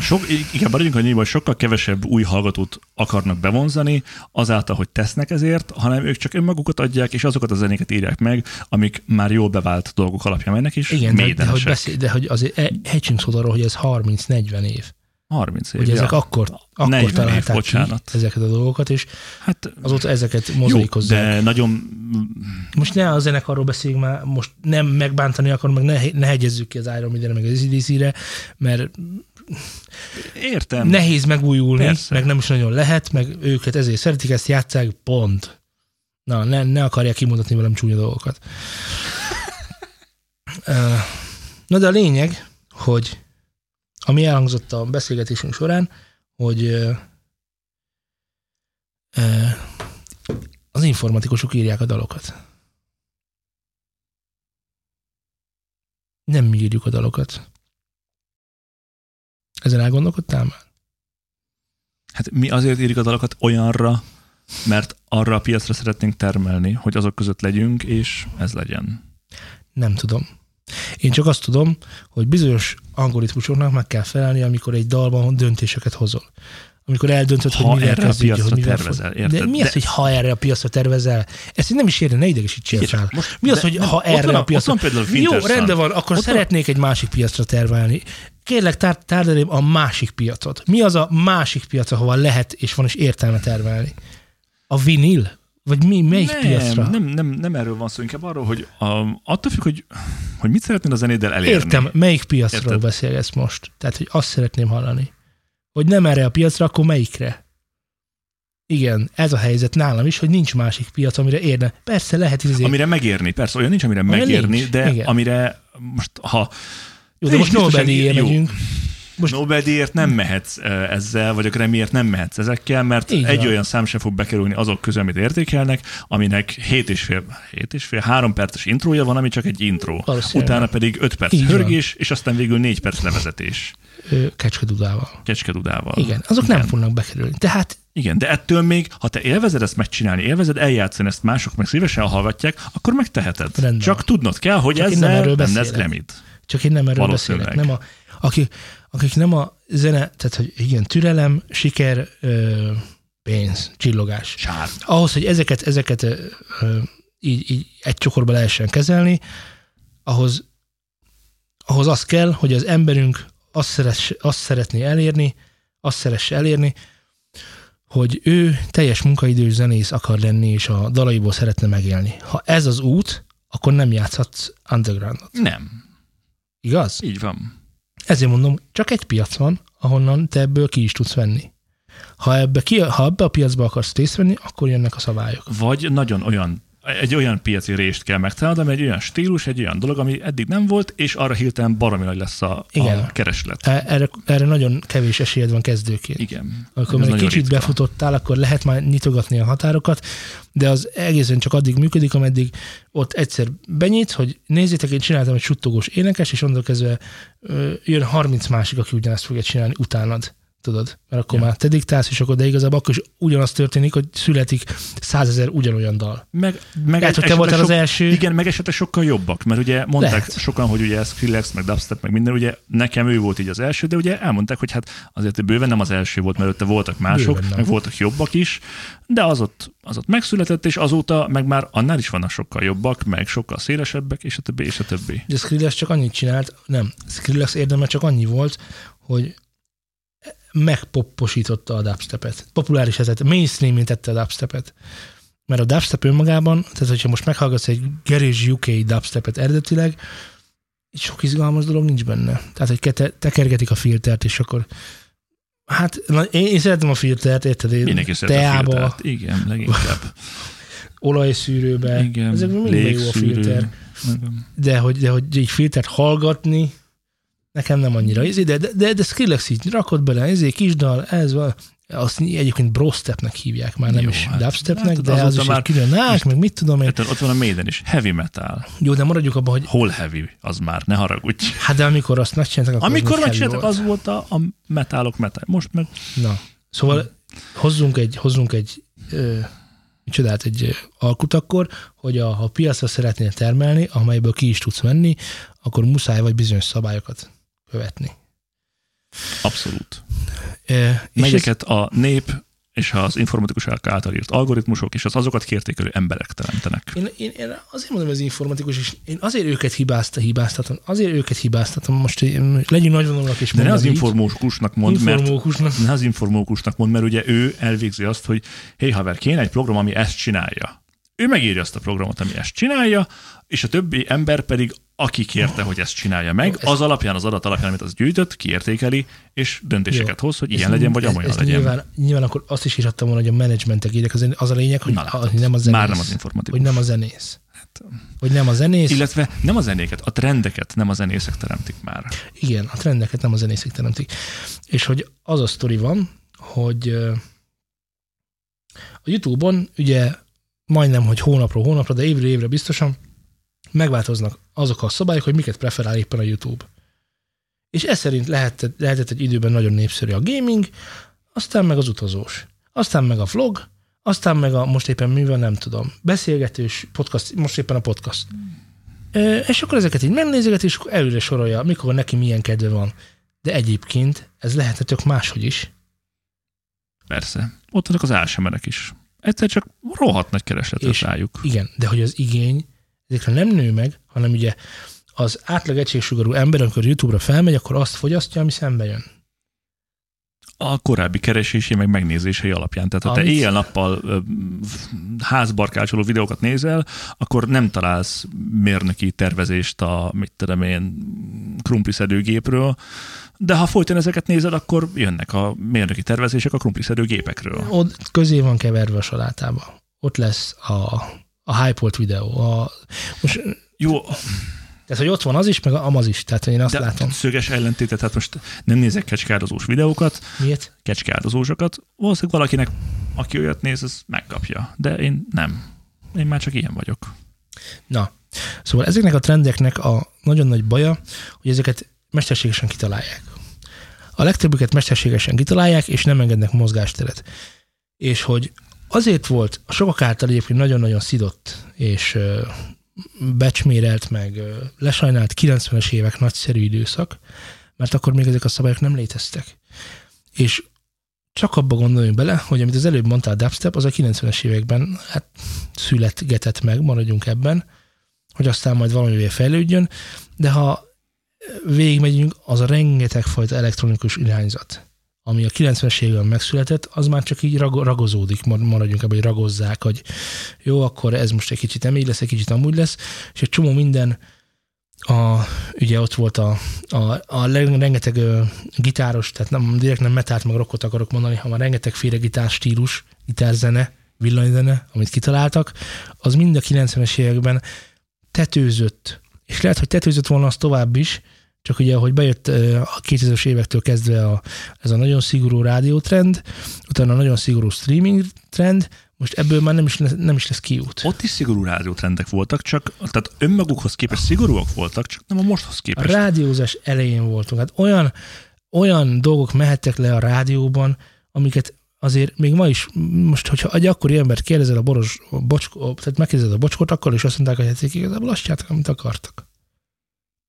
Sok, igen, maradjunk annyi, hogy sokkal kevesebb új hallgatót akarnak bevonzani, azáltal, hogy tesznek ezért, hanem ők csak önmagukat adják, és azokat a zenéket írják meg, amik már jól bevált dolgok alapján mennek, és igen, de, de, hogy beszél, de hogy azért ejtsünk szót arról, hogy ez 30-40 év. 30 év. Hogy ezek ja. akkor, akkor 40 év, találták bocsánat. ki ezeket a dolgokat, és Hát azóta ezeket mozaikozzák. de nagyon Most ne a zenekarról beszéljünk már, most nem megbántani akar, meg ne, ne hegyezzük ki az Iron Maiden meg az ACDC-re, mert értem. nehéz megújulni, Persze. meg nem is nagyon lehet, meg őket ezért szeretik, ezt játszák, pont. Na, ne, ne akarják kimutatni velem csúnya dolgokat. Na de a lényeg, hogy ami elhangzott a beszélgetésünk során, hogy az informatikusok írják a dalokat. Nem mi írjuk a dalokat. Ezen elgondolkodtál már? Hát mi azért írjuk a dalokat olyanra, mert arra a piacra szeretnénk termelni, hogy azok között legyünk, és ez legyen. Nem tudom. Én csak azt tudom, hogy bizonyos algoritmusoknak meg kell felelni, amikor egy dalban döntéseket hozol. Amikor eldöntöd, Ha hogy mivel erre a kezdjük, piacra hogy mivel tervezel, fog- érted? De mi De- az, hogy ha erre a piacra tervezel? Ezt én nem is érde, ne idegesítsél fel. most- Mi az, de hogy nem, ha erre van a- a piacra... ott van a Jó, rendben van, akkor Ott van- szeretnék egy másik piacra tervelni. Kérlek, tár- tárd elém a másik piacot. Mi az a másik piac, ahova lehet és van is értelme tervelni? A vinil? Vagy mi, melyik nem, piacra? Nem, nem, nem erről van szó, inkább arról, hogy a, attól függ, hogy, hogy mit szeretnél a zenéddel elérni. Értem, melyik piacról Érted? beszélgetsz most? Tehát, hogy azt szeretném hallani. Hogy nem erre a piacra, akkor melyikre? Igen, ez a helyzet nálam is, hogy nincs másik piac, amire érne. Persze lehet izé. Amire megérni, persze, olyan nincs, amire Olyan megérni, nincs, de igen. amire most, ha Jó, de most Nobel-díjért megyünk. Most... Nobel-díjért nem mehetsz eh, ezzel, vagy a Grammy-ért nem mehetsz ezekkel, mert Így egy van. olyan szám sem fog bekerülni azok közül, amit értékelnek, aminek 7 és fél, 7 és fél, 3 perces intrója van, ami csak egy intro. Utána pedig 5 perc Így van. hörgés, és aztán végül 4 perc levezetés. Kecskedudával. Kecskedudával. Igen, azok nem fognak bekerülni. Tehát Igen, de ettől még, ha te élvezed ezt megcsinálni, élvezed eljátszani ezt, mások meg szívesen hallgatják, akkor megteheted. Rendben. Csak tudnod kell, hogy Csak nem ezzel erről nem lesz csak én nem erről beszélek. Nem a, akik, akik nem a zene, tehát hogy igen, türelem, siker, ö, pénz, csillogás. Sár. ahhoz, hogy ezeket, ezeket ö, ö, így, így egy csokorba lehessen kezelni, ahhoz, ahhoz az kell, hogy az emberünk azt, szeress, azt szeretné elérni, azt szeresse elérni, hogy ő teljes munkaidős zenész akar lenni, és a dalaiból szeretne megélni. Ha ez az út, akkor nem játszhatsz undergroundot. Nem. Igaz? Így van. Ezért mondom, csak egy piac van, ahonnan te ebből ki is tudsz venni. Ha ebbe, ki, ha ebbe a piacba akarsz részt venni, akkor jönnek a szabályok. Vagy nagyon olyan, egy olyan piaci rést kell megtalálnod, ami egy olyan stílus, egy olyan dolog, ami eddig nem volt, és arra hirtelen baromi nagy lesz a, Igen. a kereslet. Erre, erre nagyon kevés esélyed van kezdőként. Igen. Akkor már egy kicsit ritka. befutottál, akkor lehet már nyitogatni a határokat, de az egészen csak addig működik, ameddig ott egyszer benyitsz, hogy nézzétek, én csináltam egy suttogós énekes, és onnantól kezdve jön 30 másik, aki ugyanezt fogja csinálni utánad. Tudod? Mert akkor Ja. már te diktálsz, és akkor de igazából akkor is ugyanaz történik, hogy születik százezer ugyanolyan dal. Meg, meg Lehet, hogy te voltál az első. Igen, meg esetleg sokkal jobbak, mert ugye mondták Lehet. sokan, hogy ugye Skrillex, meg Dubstep, meg minden, ugye nekem ő volt így az első, de ugye elmondták, hogy hát azért bőven nem az első volt, mert előtte voltak mások, meg voltak jobbak is, de az ott, az ott megszületett, és azóta meg már annál is vannak sokkal jobbak, meg sokkal szélesebbek, és a többi, és a többi. De Skrillex csak annyit csinált, nem, Skrillex érdeme csak annyi volt, hogy megpopposította a dubstepet. Populáris ezet, mainstream tette a dubstepet. Mert a dubstep önmagában, tehát hogyha most meghallgatsz egy Garage UK dubstepet eredetileg, sok izgalmas dolog nincs benne. Tehát, hogy kete, tekergetik a filtert, és akkor hát na, én, én szeretem a filtert, érted? Én Mindenki szeret a teába, filtert. Igen, leginkább. olajszűrőbe, Igen, ezekben minden jó a filter. Igen. de hogy, de hogy így filtert hallgatni, nekem nem annyira izé, de, de, de, de Skrillex így rakott bele, ezért kisdal, ez van, azt egyébként brostepnek hívják már, nem Jó, is hát dubstepnek, látod, de az azóta is már külön ák, meg mit tudom én. Hát ott van a Maiden is, heavy metal. Jó, de maradjuk abban, hogy Hol heavy? Az már, ne haragudj. hát de amikor azt megcsináltak, akkor Amikor az megcsináltak, az volt a, a metálok metal. Most meg Na, szóval hozzunk egy, hozzunk egy ö, micsodát, egy alkut akkor, hogy a, ha piacra szeretnél termelni, amelyből ki is tudsz venni, akkor muszáj vagy bizonyos szabályokat követni. abszolút. Ö, és ez- a nép és az informatikusok által írt algoritmusok, és az azokat kértékelő emberek teremtenek. Én, én, én azért mondom, hogy ez informatikus, és én azért őket hibázta, hibáztatom, azért őket hibáztatom, most legyünk nagyvonalak és De ne az informókusnak mond, mert informókusnak. ne az informókusnak mond, mert ugye ő elvégzi azt, hogy hé haver, kéne egy program, ami ezt csinálja. Ő megírja azt a programot, ami ezt csinálja, és a többi ember pedig, aki kérte, hogy ezt csinálja meg, Ez- az alapján, az adat alapján, amit az gyűjtött, kiértékeli, és döntéseket hoz, hogy ilyen legyen, vagy ez, amolyan ez legyen. Nyilván, nyilván akkor azt is írhattam volna, hogy a menedzsmentek írják, az, az a lényeg, hogy, Na, hogy nem a zenész. Már nem az informatikus. Hogy nem a zenész. Hogy nem a zenész. Illetve nem a zenéket, a trendeket nem a zenészek teremtik már. Igen, a trendeket nem a zenészek teremtik. És hogy az a sztori van, hogy a YouTube-on ugye majdnem, hogy hónapról hónapra, de évről évre biztosan megváltoznak azok a szabályok, hogy miket preferál éppen a YouTube. És ez szerint lehetett, lehetett egy időben nagyon népszerű a gaming, aztán meg az utazós, aztán meg a vlog, aztán meg a most éppen mi van, nem tudom, beszélgetős podcast, most éppen a podcast. És akkor ezeket így megnézeget, és akkor előre sorolja, mikor neki milyen kedve van. De egyébként ez lehetne tök máshogy is. Persze. Ott vannak az álsemerek is. Egyszer csak rohadt nagy kereslet És- rájuk. Igen, de hogy az igény ezekre nem nő meg, hanem ugye az átlag egységsugarú ember, amikor YouTube-ra felmegy, akkor azt fogyasztja, ami szembe jön. a korábbi keresési, meg megnézései alapján. Tehát ha te Amit- éjjel-nappal házbarkácsoló videókat nézel, akkor nem találsz mérnöki tervezést a, mit tudom én, krumpliszedőgépről, de ha folyton ezeket nézed, akkor jönnek a mérnöki tervezések a krumpliszedőgépekről. Ott közé van keverve a salátába. Ott lesz a, a hype videó. A, most, Jó, tehát, hogy ott van az is, meg amaz is. Tehát én azt de látom. szöges ellentétet, tehát most nem nézek kecskádozós videókat, Miért? kecskádozósokat, valószínűleg valakinek, aki olyat néz, az megkapja. De én nem. Én már csak ilyen vagyok. Na, szóval ezeknek a trendeknek a nagyon nagy baja, hogy ezeket mesterségesen kitalálják. A legtöbbüket mesterségesen kitalálják, és nem engednek mozgásteret. És hogy azért volt a sokak által egyébként nagyon-nagyon szidott és becsmérelt, meg lesajnált 90-es évek nagyszerű időszak, mert akkor még ezek a szabályok nem léteztek. És csak abba gondoljunk bele, hogy amit az előbb mondtál, dubstep, az a 90-es években hát születgetett meg, maradjunk ebben, hogy aztán majd valamivé fejlődjön, de ha végigmegyünk, az a rengeteg fajta elektronikus irányzat, ami a 90-es években megszületett, az már csak így rag- ragozódik, mar- maradjunk ebben, hogy ragozzák, hogy jó, akkor ez most egy kicsit nem így lesz, egy kicsit amúgy lesz, és egy csomó minden a, ugye ott volt a, a, a rengeteg gitáros, tehát nem, direkt nem metált meg rockot akarok mondani, hanem a rengetegféle gitárstílus, gitárzene, villanyzene, amit kitaláltak, az mind a 90-es években tetőzött. És lehet, hogy tetőzött volna az tovább is, csak ugye, ahogy bejött a 2000-es évektől kezdve a, ez a nagyon szigorú rádiótrend, utána a nagyon szigorú streaming trend, most ebből már nem is lesz, nem is lesz kiút. Ott is szigorú rádiótrendek voltak, csak tehát önmagukhoz képest szigorúak voltak, csak nem a mosthoz A képest. rádiózás elején voltunk. Hát olyan, olyan dolgok mehettek le a rádióban, amiket azért még ma is, most, hogyha egy akkori embert kérdezel a boros, a bocskó, tehát megkérdezed a bocskot, akkor is azt mondták, hogy hát igazából azt csináltak, amit akartak.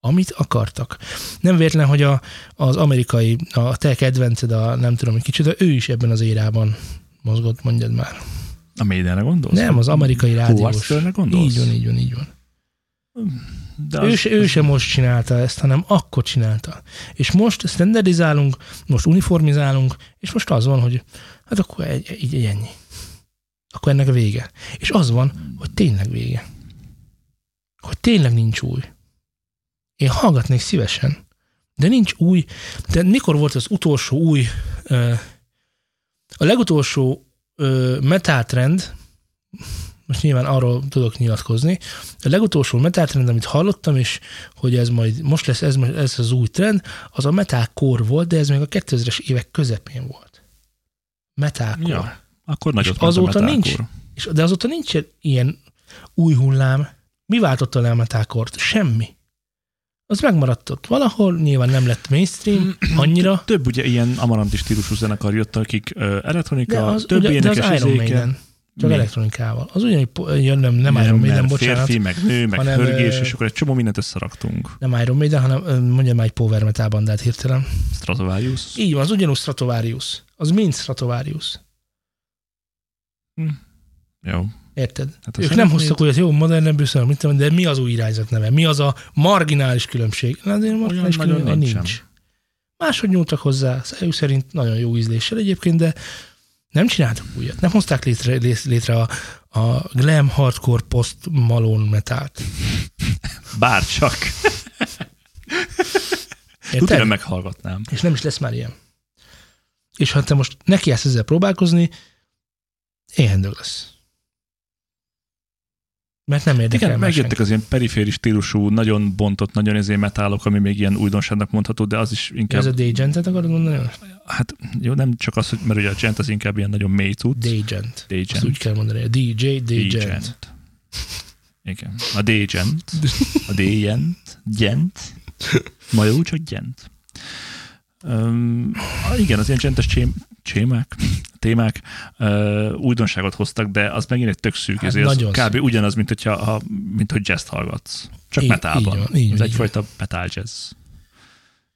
Amit akartak. Nem véletlen, hogy a, az amerikai, a te kedvenced, a nem tudom, hogy kicsoda, ő is ebben az érában mozgott, mondjad már. A Maidenre gondolsz? Nem, az amerikai rádiós. Gondolsz? Így van, így van, így van. De Ő, se, ő sem most csinálta ezt, hanem akkor csinálta. És most standardizálunk, most uniformizálunk, és most az van, hogy hát akkor egy, így, így ennyi. Akkor ennek a vége. És az van, hogy tényleg vége. Hogy tényleg nincs új. Én hallgatnék szívesen, de nincs új. De mikor volt az utolsó új, a legutolsó metal trend, most nyilván arról tudok nyilatkozni, a legutolsó metal trend, amit hallottam, és hogy ez majd most lesz ez, ez az új trend, az a metalcore volt, de ez még a 2000-es évek közepén volt. Metalcore. Ja, akkor a azóta nincs, metalcore. és, de azóta nincs ilyen új hullám. Mi váltotta le a metalcore-t? Semmi. Az megmaradt ott. Valahol nyilván nem lett mainstream annyira, Több ugye ilyen amarantis stílusú zenekar jött, akik elektronika, de az, több ugye, de az énekes Iron. Maiden. Csak Mi? elektronikával. Az ugyanígy, po- ja, nem, nem Iron Maiden, mert bocsánat. Férfi, meg nő, meg hanem, hörgés, és akkor egy csomó mindent összeraktunk. Nem Iron Maiden, hanem mondjam már egy power metal bandát hirtelen. Stratovarius. Így van, az ugyanúgy Stratovarius. Az mind Stratovarius. Jó. Érted? Hát ők nem hoztak olyat, jó, modern Bruce, mit tudom, de mi az új irányzat neve? Mi az a marginális különbség? Na, de marginális nagyon különbség nincs. nincsen. Máshogy nyúltak hozzá, ő szerint nagyon jó ízléssel egyébként, de nem csináltak újat. Nem hozták létre, lé- létre a, a glam hardcore post malone metált. Bárcsak. Érted? Utána meghallgatnám. És nem is lesz már ilyen. És ha te most nekiállsz ezzel próbálkozni, éhendő lesz. Mert nem érdekel Igen, megjöttek az ilyen periféris stílusú, nagyon bontott, nagyon ezé metálok, ami még ilyen újdonságnak mondható, de az is inkább, Ez a Dagent-et akarod mondani? hát jó, nem csak az, hogy, mert ugye a gent az inkább ilyen nagyon mély cucc. Dagent. Dagent. Azt úgy kell mondani, a DJ Dagent. Igen. A Dagent. A Dagent. Gent. Ma jó, csak Gent. Um, igen, az ilyen gentes csém, csémák, témák uh, újdonságot hoztak, de az megint egy tök szűk, Hát ezért az kb. szűk. ugyanaz, mint, hogyha, a, mint hogy jazz hallgatsz. Csak Így- metálban. így van, így ez van, egyfajta metal jazz.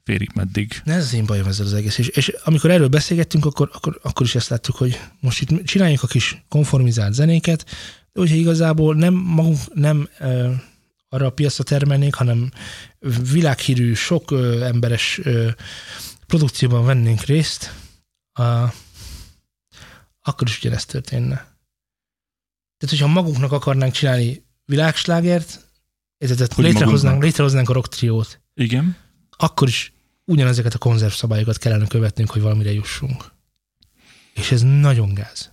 Félig meddig. Ne, ez az én bajom ezzel az egész. És, és amikor erről beszélgettünk, akkor, akkor, akkor is ezt láttuk, hogy most itt csináljunk a kis konformizált zenéket, de hogyha igazából nem magunk nem ö, arra a piacra termelnénk, hanem világhírű, sok ö, emberes ö, produkcióban vennénk részt, a, akkor is ugyanezt történne. Tehát, hogyha magunknak akarnánk csinálni világslágert, tehát Hogy létrehoznánk, magunknak? létrehoznánk a rock triót, Igen. akkor is ugyanezeket a konzerv szabályokat kellene követnünk, hogy valamire jussunk. És ez nagyon gáz.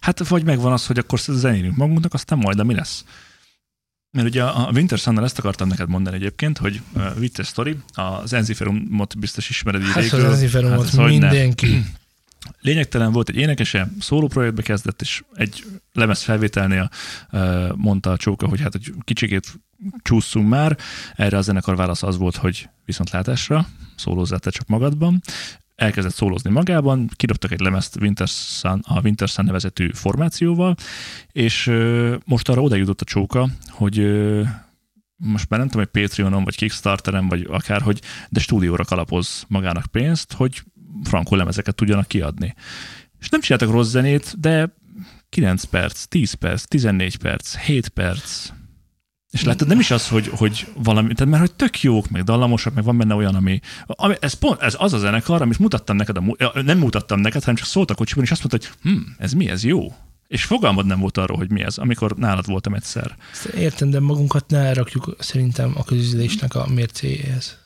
Hát vagy megvan az, hogy akkor zenélünk magunknak, aztán majd, de mi lesz? Mert ugye a Winter sun ezt akartam neked mondani egyébként, hogy uh, vicces story, az Enziferumot biztos ismered így Hát az. Enziferumot Hát ez hogyne. Lényegtelen volt egy énekese, szóló projektbe kezdett, és egy lemez felvételnél mondta a csóka, hogy hát hogy kicsikét csúszunk már. Erre a zenekar válasz az volt, hogy viszontlátásra, szólózzál te csak magadban. Elkezdett szólózni magában, kidobtak egy lemezt Winter Sun, a Winter Sun nevezetű formációval, és most arra oda jutott a csóka, hogy most már nem tudom, hogy Patreonon, vagy Kickstarteren, vagy akárhogy, de stúdióra kalapoz magának pénzt, hogy frankó lemezeket tudjanak kiadni. És nem csináltak rossz zenét, de 9 perc, 10 perc, 14 perc, 7 perc. És látod, nem is az, hogy, hogy valami, tehát mert hogy tök jók, meg dallamosak, meg van benne olyan, ami, ami ez, pont, ez az a zenekar, amit mutattam neked, a, nem mutattam neked, hanem csak szólt a kocsiban, és azt mondta, hogy hm, ez mi, ez jó. És fogalmad nem volt arról, hogy mi ez, amikor nálad voltam egyszer. Értem, de magunkat ne rakjuk szerintem a közüzlésnek a mércéjéhez.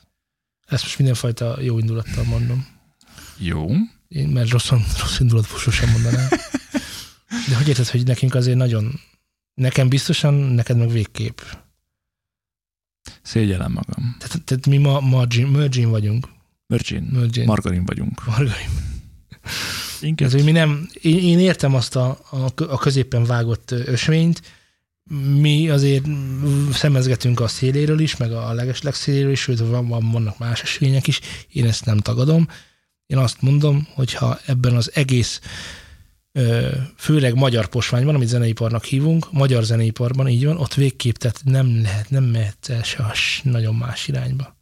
Ezt most mindenfajta jó indulattal mondom. Jó. Én, mert rossz, rossz indulatból sosem mondanám. De hogy érted, hogy nekünk azért nagyon, nekem biztosan, neked meg végképp. Szégyellem magam. Tehát, tehát mi ma margin, mergin vagyunk. Virgin. Mergin. Margarin vagyunk. Margarin. Inkább Ez, hogy mi nem, én, én értem azt a, a, a középen vágott ösvényt, mi azért szemezgetünk a széléről is, meg a legesleg széléről is, sőt, van, van, vannak más ösvények is, én ezt nem tagadom. Én azt mondom, hogyha ebben az egész főleg magyar posványban, amit zeneiparnak hívunk, magyar zeneiparban így van, ott végképp tehát nem lehet, nem mehet el se nagyon más irányba.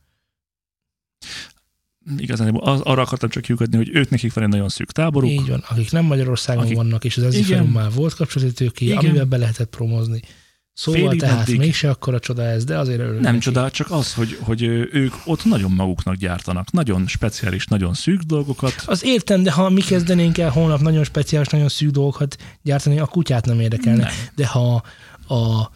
igazán az, arra akartam csak kiukadni, hogy ők nekik van egy nagyon szűk táboruk. Így van, akik nem Magyarországon Akik- vannak, és az. Enziferum már volt kapcsolati tőké, Igen. amivel be lehetett promozni. Szóval Félig tehát meddig. mégse akkora csoda ez, de azért örülök. Nem neki. csoda, csak az, hogy, hogy ők ott nagyon maguknak gyártanak, nagyon speciális, nagyon szűk dolgokat. Az értem, de ha mi kezdenénk el holnap nagyon speciális, nagyon szűk dolgokat gyártani, a kutyát nem érdekelne. Nem. De ha a,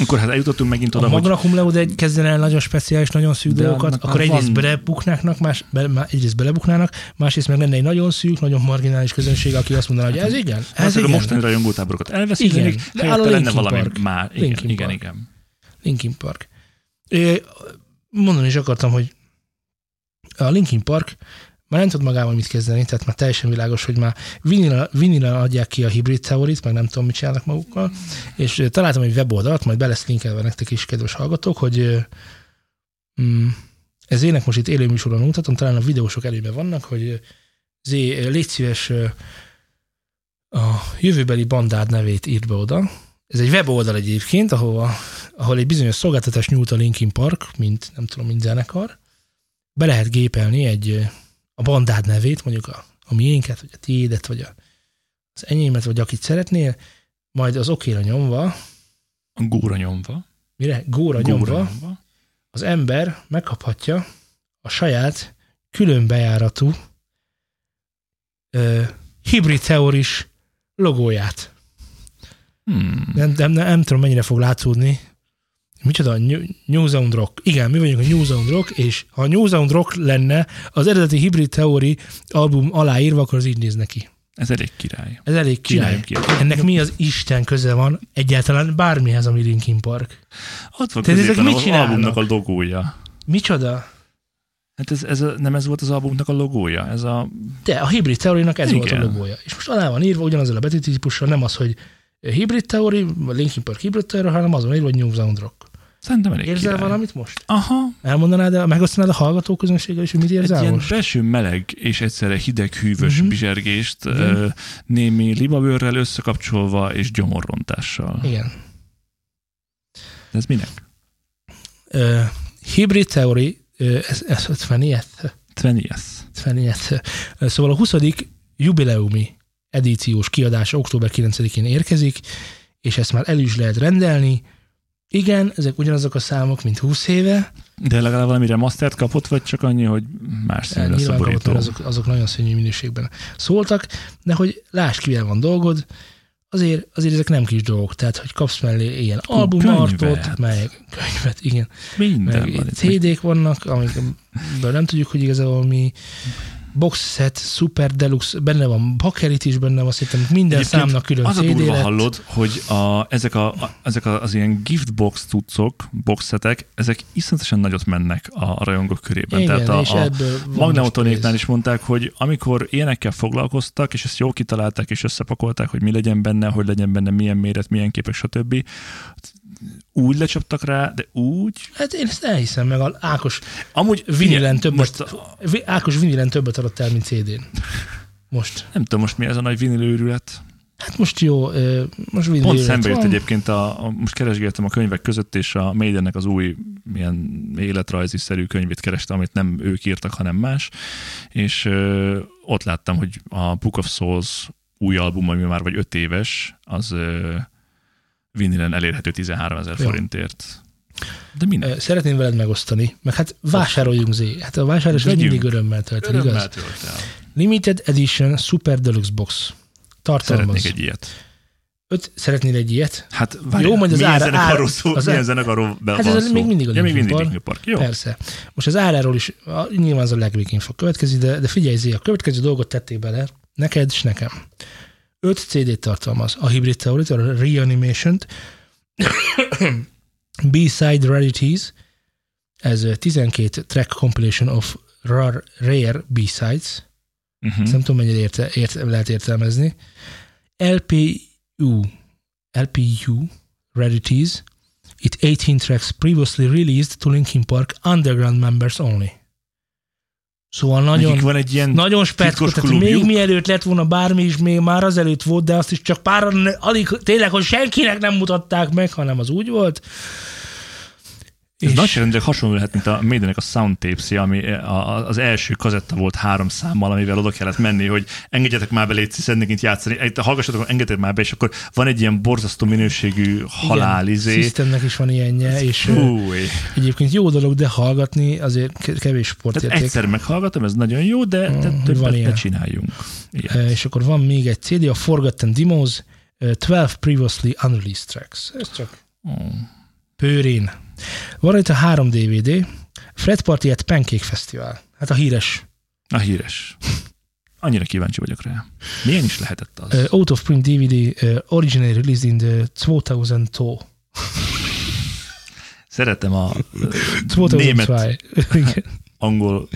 Akkor hát eljutottunk megint a oda, hogy Magna Cum Laude egy kezdene el nagyon speciális, nagyon szűk dolgokat, akkor egyrészt van- belebuknáknak, más, be, egyrészt belebuknának, másrészt meg lenne egy nagyon szűk, nagyon marginális közönség, aki azt mondaná, hogy ez igen, ez a igen. mostani rajongótáborokat elveszítenék, Igen, de a lenne valami Park. már. Igen, Linkin igen, Park. igen. Linkin Park. Ö, Mondani is akartam, hogy a Linkin Park már nem tud magával mit kezdeni, tehát már teljesen világos, hogy már vinila, vinila adják ki a hibrid teorit, meg nem tudom, mit csinálnak magukkal, és találtam egy weboldalt, majd be lesz linkelve nektek is, kedves hallgatók, hogy mm, ez ének most itt élő műsoron mutatom, talán a videósok előben vannak, hogy Zé, légy szíves a jövőbeli bandád nevét írt be oda. Ez egy weboldal egyébként, ahova ahol egy bizonyos szolgáltatást nyújt a Linkin Park, mint nem tudom, mint zenekar, be lehet gépelni egy a bandád nevét, mondjuk a, a miénket, vagy a tiédet, vagy a, az enyémet, vagy akit szeretnél, majd az okéra nyomva, A góra nyomva. mire? Góra, Góra nyomva, nyomva. az ember megkaphatja a saját külön bejáratú ö, hibrid teoris logóját. Hmm. Nem, nem, nem, nem tudom, mennyire fog látszódni. Micsoda? New, New Sound Rock. Igen, mi vagyunk a New Sound Rock, és ha a New Sound Rock lenne az eredeti Hybrid Theory album aláírva, akkor az így néz neki. Ez elég király. Ez elég király. Ilyet. Ennek mi az Isten köze van egyáltalán bármihez, ami Linkin Park? Ott van Tehát ezek mit az csinálnak? albumnak a logója. Micsoda? Hát ez, ez a, nem ez volt az albumnak a logója? Ez a... De a Hybrid Theory-nak ez volt a Igen. logója. És most alá van írva ugyanazzal a betűtípussal, nem az, hogy Hybrid Theory, vagy Linkin Park Hybrid Theory, hanem az van írva, hogy New Sound Rock. Szerintem elég Érzel király. valamit most? Aha, Elmondanád, a- megosztanád a hallgató közönséggel is, hogy mit egy érzel ilyen most? belső meleg és egyszerre hideg hűvös uh-huh. bizsergést, ö, némi libabőrrel összekapcsolva és gyomorrontással. Igen. De ez minek? Uh, hybrid Theory, uh, ez, ez 50 Tveniesz. 50 Szóval a 20. jubileumi edíciós kiadás október 9-én érkezik, és ezt már el is lehet rendelni. Igen, ezek ugyanazok a számok, mint 20 éve. De legalább valami remastert kapott, vagy csak annyi, hogy más színű kapott, borító? mert azok, azok nagyon szörnyű minőségben szóltak, de hogy láss ki, van dolgod, azért, azért ezek nem kis dolgok, tehát hogy kapsz mellé ilyen albumartot, könyvet. meg könyvet, igen, Minden meg van. CD-k vannak, amikből nem tudjuk, hogy igazából mi box set, super deluxe, benne van bakelit is, benne van, szerintem minden Egyébként számnak külön az a durva lett. hallod, hogy a, ezek, a, a, ezek a, az ilyen giftbox cuccok, boxetek, ezek iszonyatosan nagyot mennek a, a rajongók körében. Igen, Tehát a, a most is mondták, hogy amikor ilyenekkel foglalkoztak, és ezt jól kitalálták, és összepakolták, hogy mi legyen benne, hogy legyen benne, milyen méret, milyen képek, stb. Úgy lecsaptak rá, de úgy. Hát én ezt elhiszem meg, a Ákos Amúgy vinilen többet, most, Ákos vinilen többet adott el, mint CD-n. Most. nem tudom most mi ez a nagy vinilőrület. Hát most jó, most vinil Pont szembe jött egyébként, a, a, most keresgéltem a könyvek között, és a Maidennek az új ilyen életrajzi-szerű könyvét kerestem, amit nem ők írtak, hanem más, és ö, ott láttam, hogy a Book of Souls új album, ami már vagy öt éves, az ö, vinilen elérhető 13 ezer forintért. De minden. Szeretném veled megosztani, meg hát vásároljunk Zé. Hát a vásárlás az mindig örömmel tölt, el, Örömmel igaz? tölt el. Limited Edition Super Deluxe Box. Tartalmaz. Szeretnék egy ilyet. Öt, szeretnél egy ilyet? Hát Jó, majd az milyen ár- zenekarról szó, az milyen zenekarról be Hát van ez szó? még mindig a ja, még mindig Park. Park. Jó. Persze. Most az áráról is, a, nyilván az a legvégén fog következni, de, de figyelj Zé, a következő dolgot tették bele, neked és nekem. Öt CD-t tartalmaz. A Hybrid Theory, a Reanimation-t, B-Side Rarities, ez ö, 12 track compilation of rare, rare B-Sides, Uh-huh. ezt nem tudom, mennyire érte, ért, lehet értelmezni. LPU, LPU Rarities, it 18 tracks previously released to Linkin Park underground members only. Szóval nagyon, Nekik van egy ilyen nagyon speckó, tehát még mielőtt lett volna bármi is, még már azelőtt volt, de azt is csak ne- alig, tényleg, hogy senkinek nem mutatták meg, hanem az úgy volt. Ez És- nagyságrendileg hasonló lehet, mint a Maidennek a Sound tapes ami a- a- az első kazetta volt három számmal, amivel oda kellett menni, hogy engedjetek már be, légy, szeretnék itt játszani. Egy- Hallgassatok, engedjetek már be, és akkor van egy ilyen borzasztó minőségű halálizé. Systemnek is van ilyenje, és Fúj. egyébként jó dolog, de hallgatni azért ke- kevés sportérték. egyszer meghallgatom, ez nagyon jó, de, de Mm, többet van ne csináljunk. Ilyet. Eh, és akkor van még egy CD, a Forgotten Demos, eh, 12 Previously Unreleased Tracks. Ez csak Oh. pőrén. Van itt a három DVD, Fred Party at Pancake Festival. Hát a híres A híres. Annyira kíváncsi vagyok rá. Milyen is lehetett az? uh, Out of Print DVD, uh, originally released in the 2002. Szeretem a 2002. német angol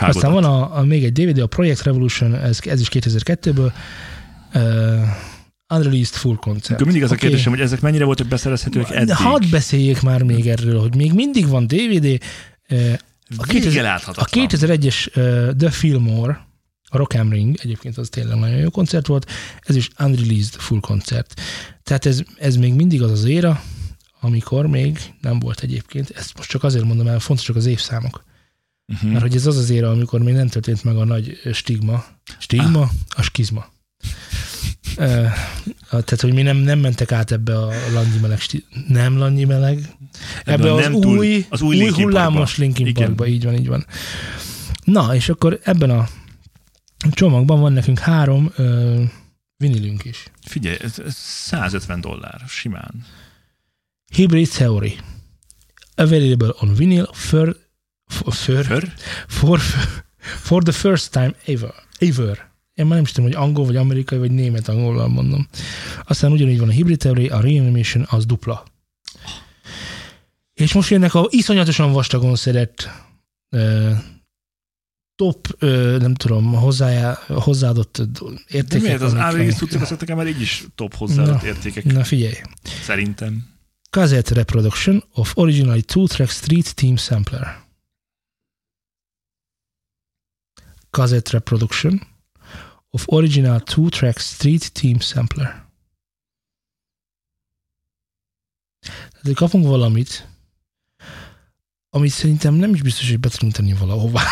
Aztán van a, a, még egy DVD, a Project Revolution, ez, ez is 2002-ből, uh, Unreleased Full Concert. Akkor mindig az a Oké. kérdésem, hogy ezek mennyire voltak beszerezhetőek eddig? Hadd beszéljék már még erről, hogy még mindig van DVD. eh, A, 2000, a láthatatlan. 2001-es uh, The Fillmore, a Rock am Ring, egyébként az tényleg nagyon jó koncert volt, ez is unreleased full koncert. Tehát ez, ez még mindig az az éra, amikor még nem volt egyébként. Ezt most csak azért mondom el, fontosak az évszámok. Uh-huh. Mert hogy ez az az éra, amikor még nem történt meg a nagy stigma. Stigma? A skizma. Tehát, hogy mi nem, nem mentek át ebbe a langyi meleg, sti- nem langyi meleg, ebbe, Ebbe az, nem túl- új, az új új, hullámos. Linkin. Parkba, így van, így van. Na, és akkor ebben a csomagban van nekünk három ö, vinilünk is. Figyelj, ez, ez 150 dollár, simán. Hybrid Theory. Available on vinyl for, for, for, För? for, for the first time ever. ever. Én már nem is tudom, hogy angol, vagy amerikai, vagy német angolal mondom. Aztán ugyanígy van a Hybrid Theory, a Reanimation az dupla. És most jönnek a iszonyatosan vastagon szedett top, nem tudom, hozzájá, hozzáadott De értékek. miért az amik- tudtak, azok már így is top hozzáadott Na. értékek, Na figyelj. szerintem. Cassette reproduction of original two-track Street Team sampler. Cassette reproduction of original two-track Street Team sampler. Tehát kapunk valamit, amit szerintem nem is biztos, hogy be tudunk tenni valahova.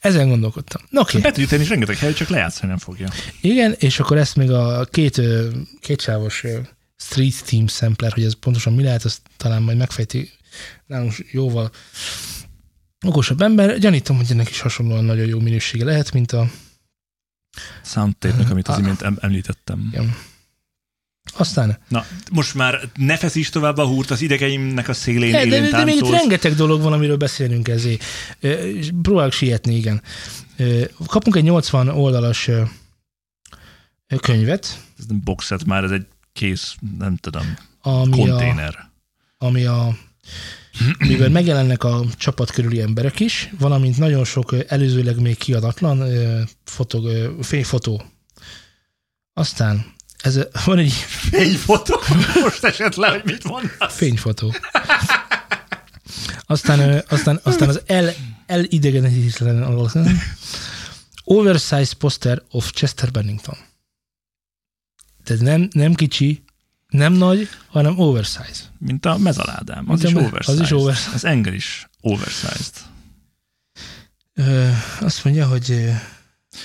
Ezen gondolkodtam. Na, oké. Be tudjuk tenni is rengeteg hely, csak lejátszani nem fogja. Igen, és akkor ezt még a két, ö, Street Team sampler, hogy ez pontosan mi lehet, azt talán majd megfejti nálunk jóval okosabb ember. Gyanítom, hogy ennek is hasonlóan nagyon jó minősége lehet, mint a... Soundtape-nek, amit az Ah. imént em- említettem. Igen. Aztán, Na, most már ne feszíts tovább a húrt az idegeimnek a szélén de, de, de, még itt rengeteg dolog van, amiről beszélünk. Ö, és Próbálok sietni, igen. Kapunk egy 80 oldalas könyvet, Ez nem boxet már, ez egy kész, nem tudom, ami a, konténer. ami a mivel megjelennek a csapat körüli emberek is, valamint nagyon sok előzőleg még kiadatlan ö, fényfotó. Aztán ez, van egy Fényfotó? Most esett le, hogy mit mondasz. fényfotó. Aztán, aztán, aztán az el, elidegeníthetetlen Oversize poster of Chester Bennington. Tehát nem, nem kicsi, nem nagy, hanem oversize. Mint a mezaládám. Az Mint a is me- az oversized. is oversized. Az engel is oversized. Ö, azt mondja, hogy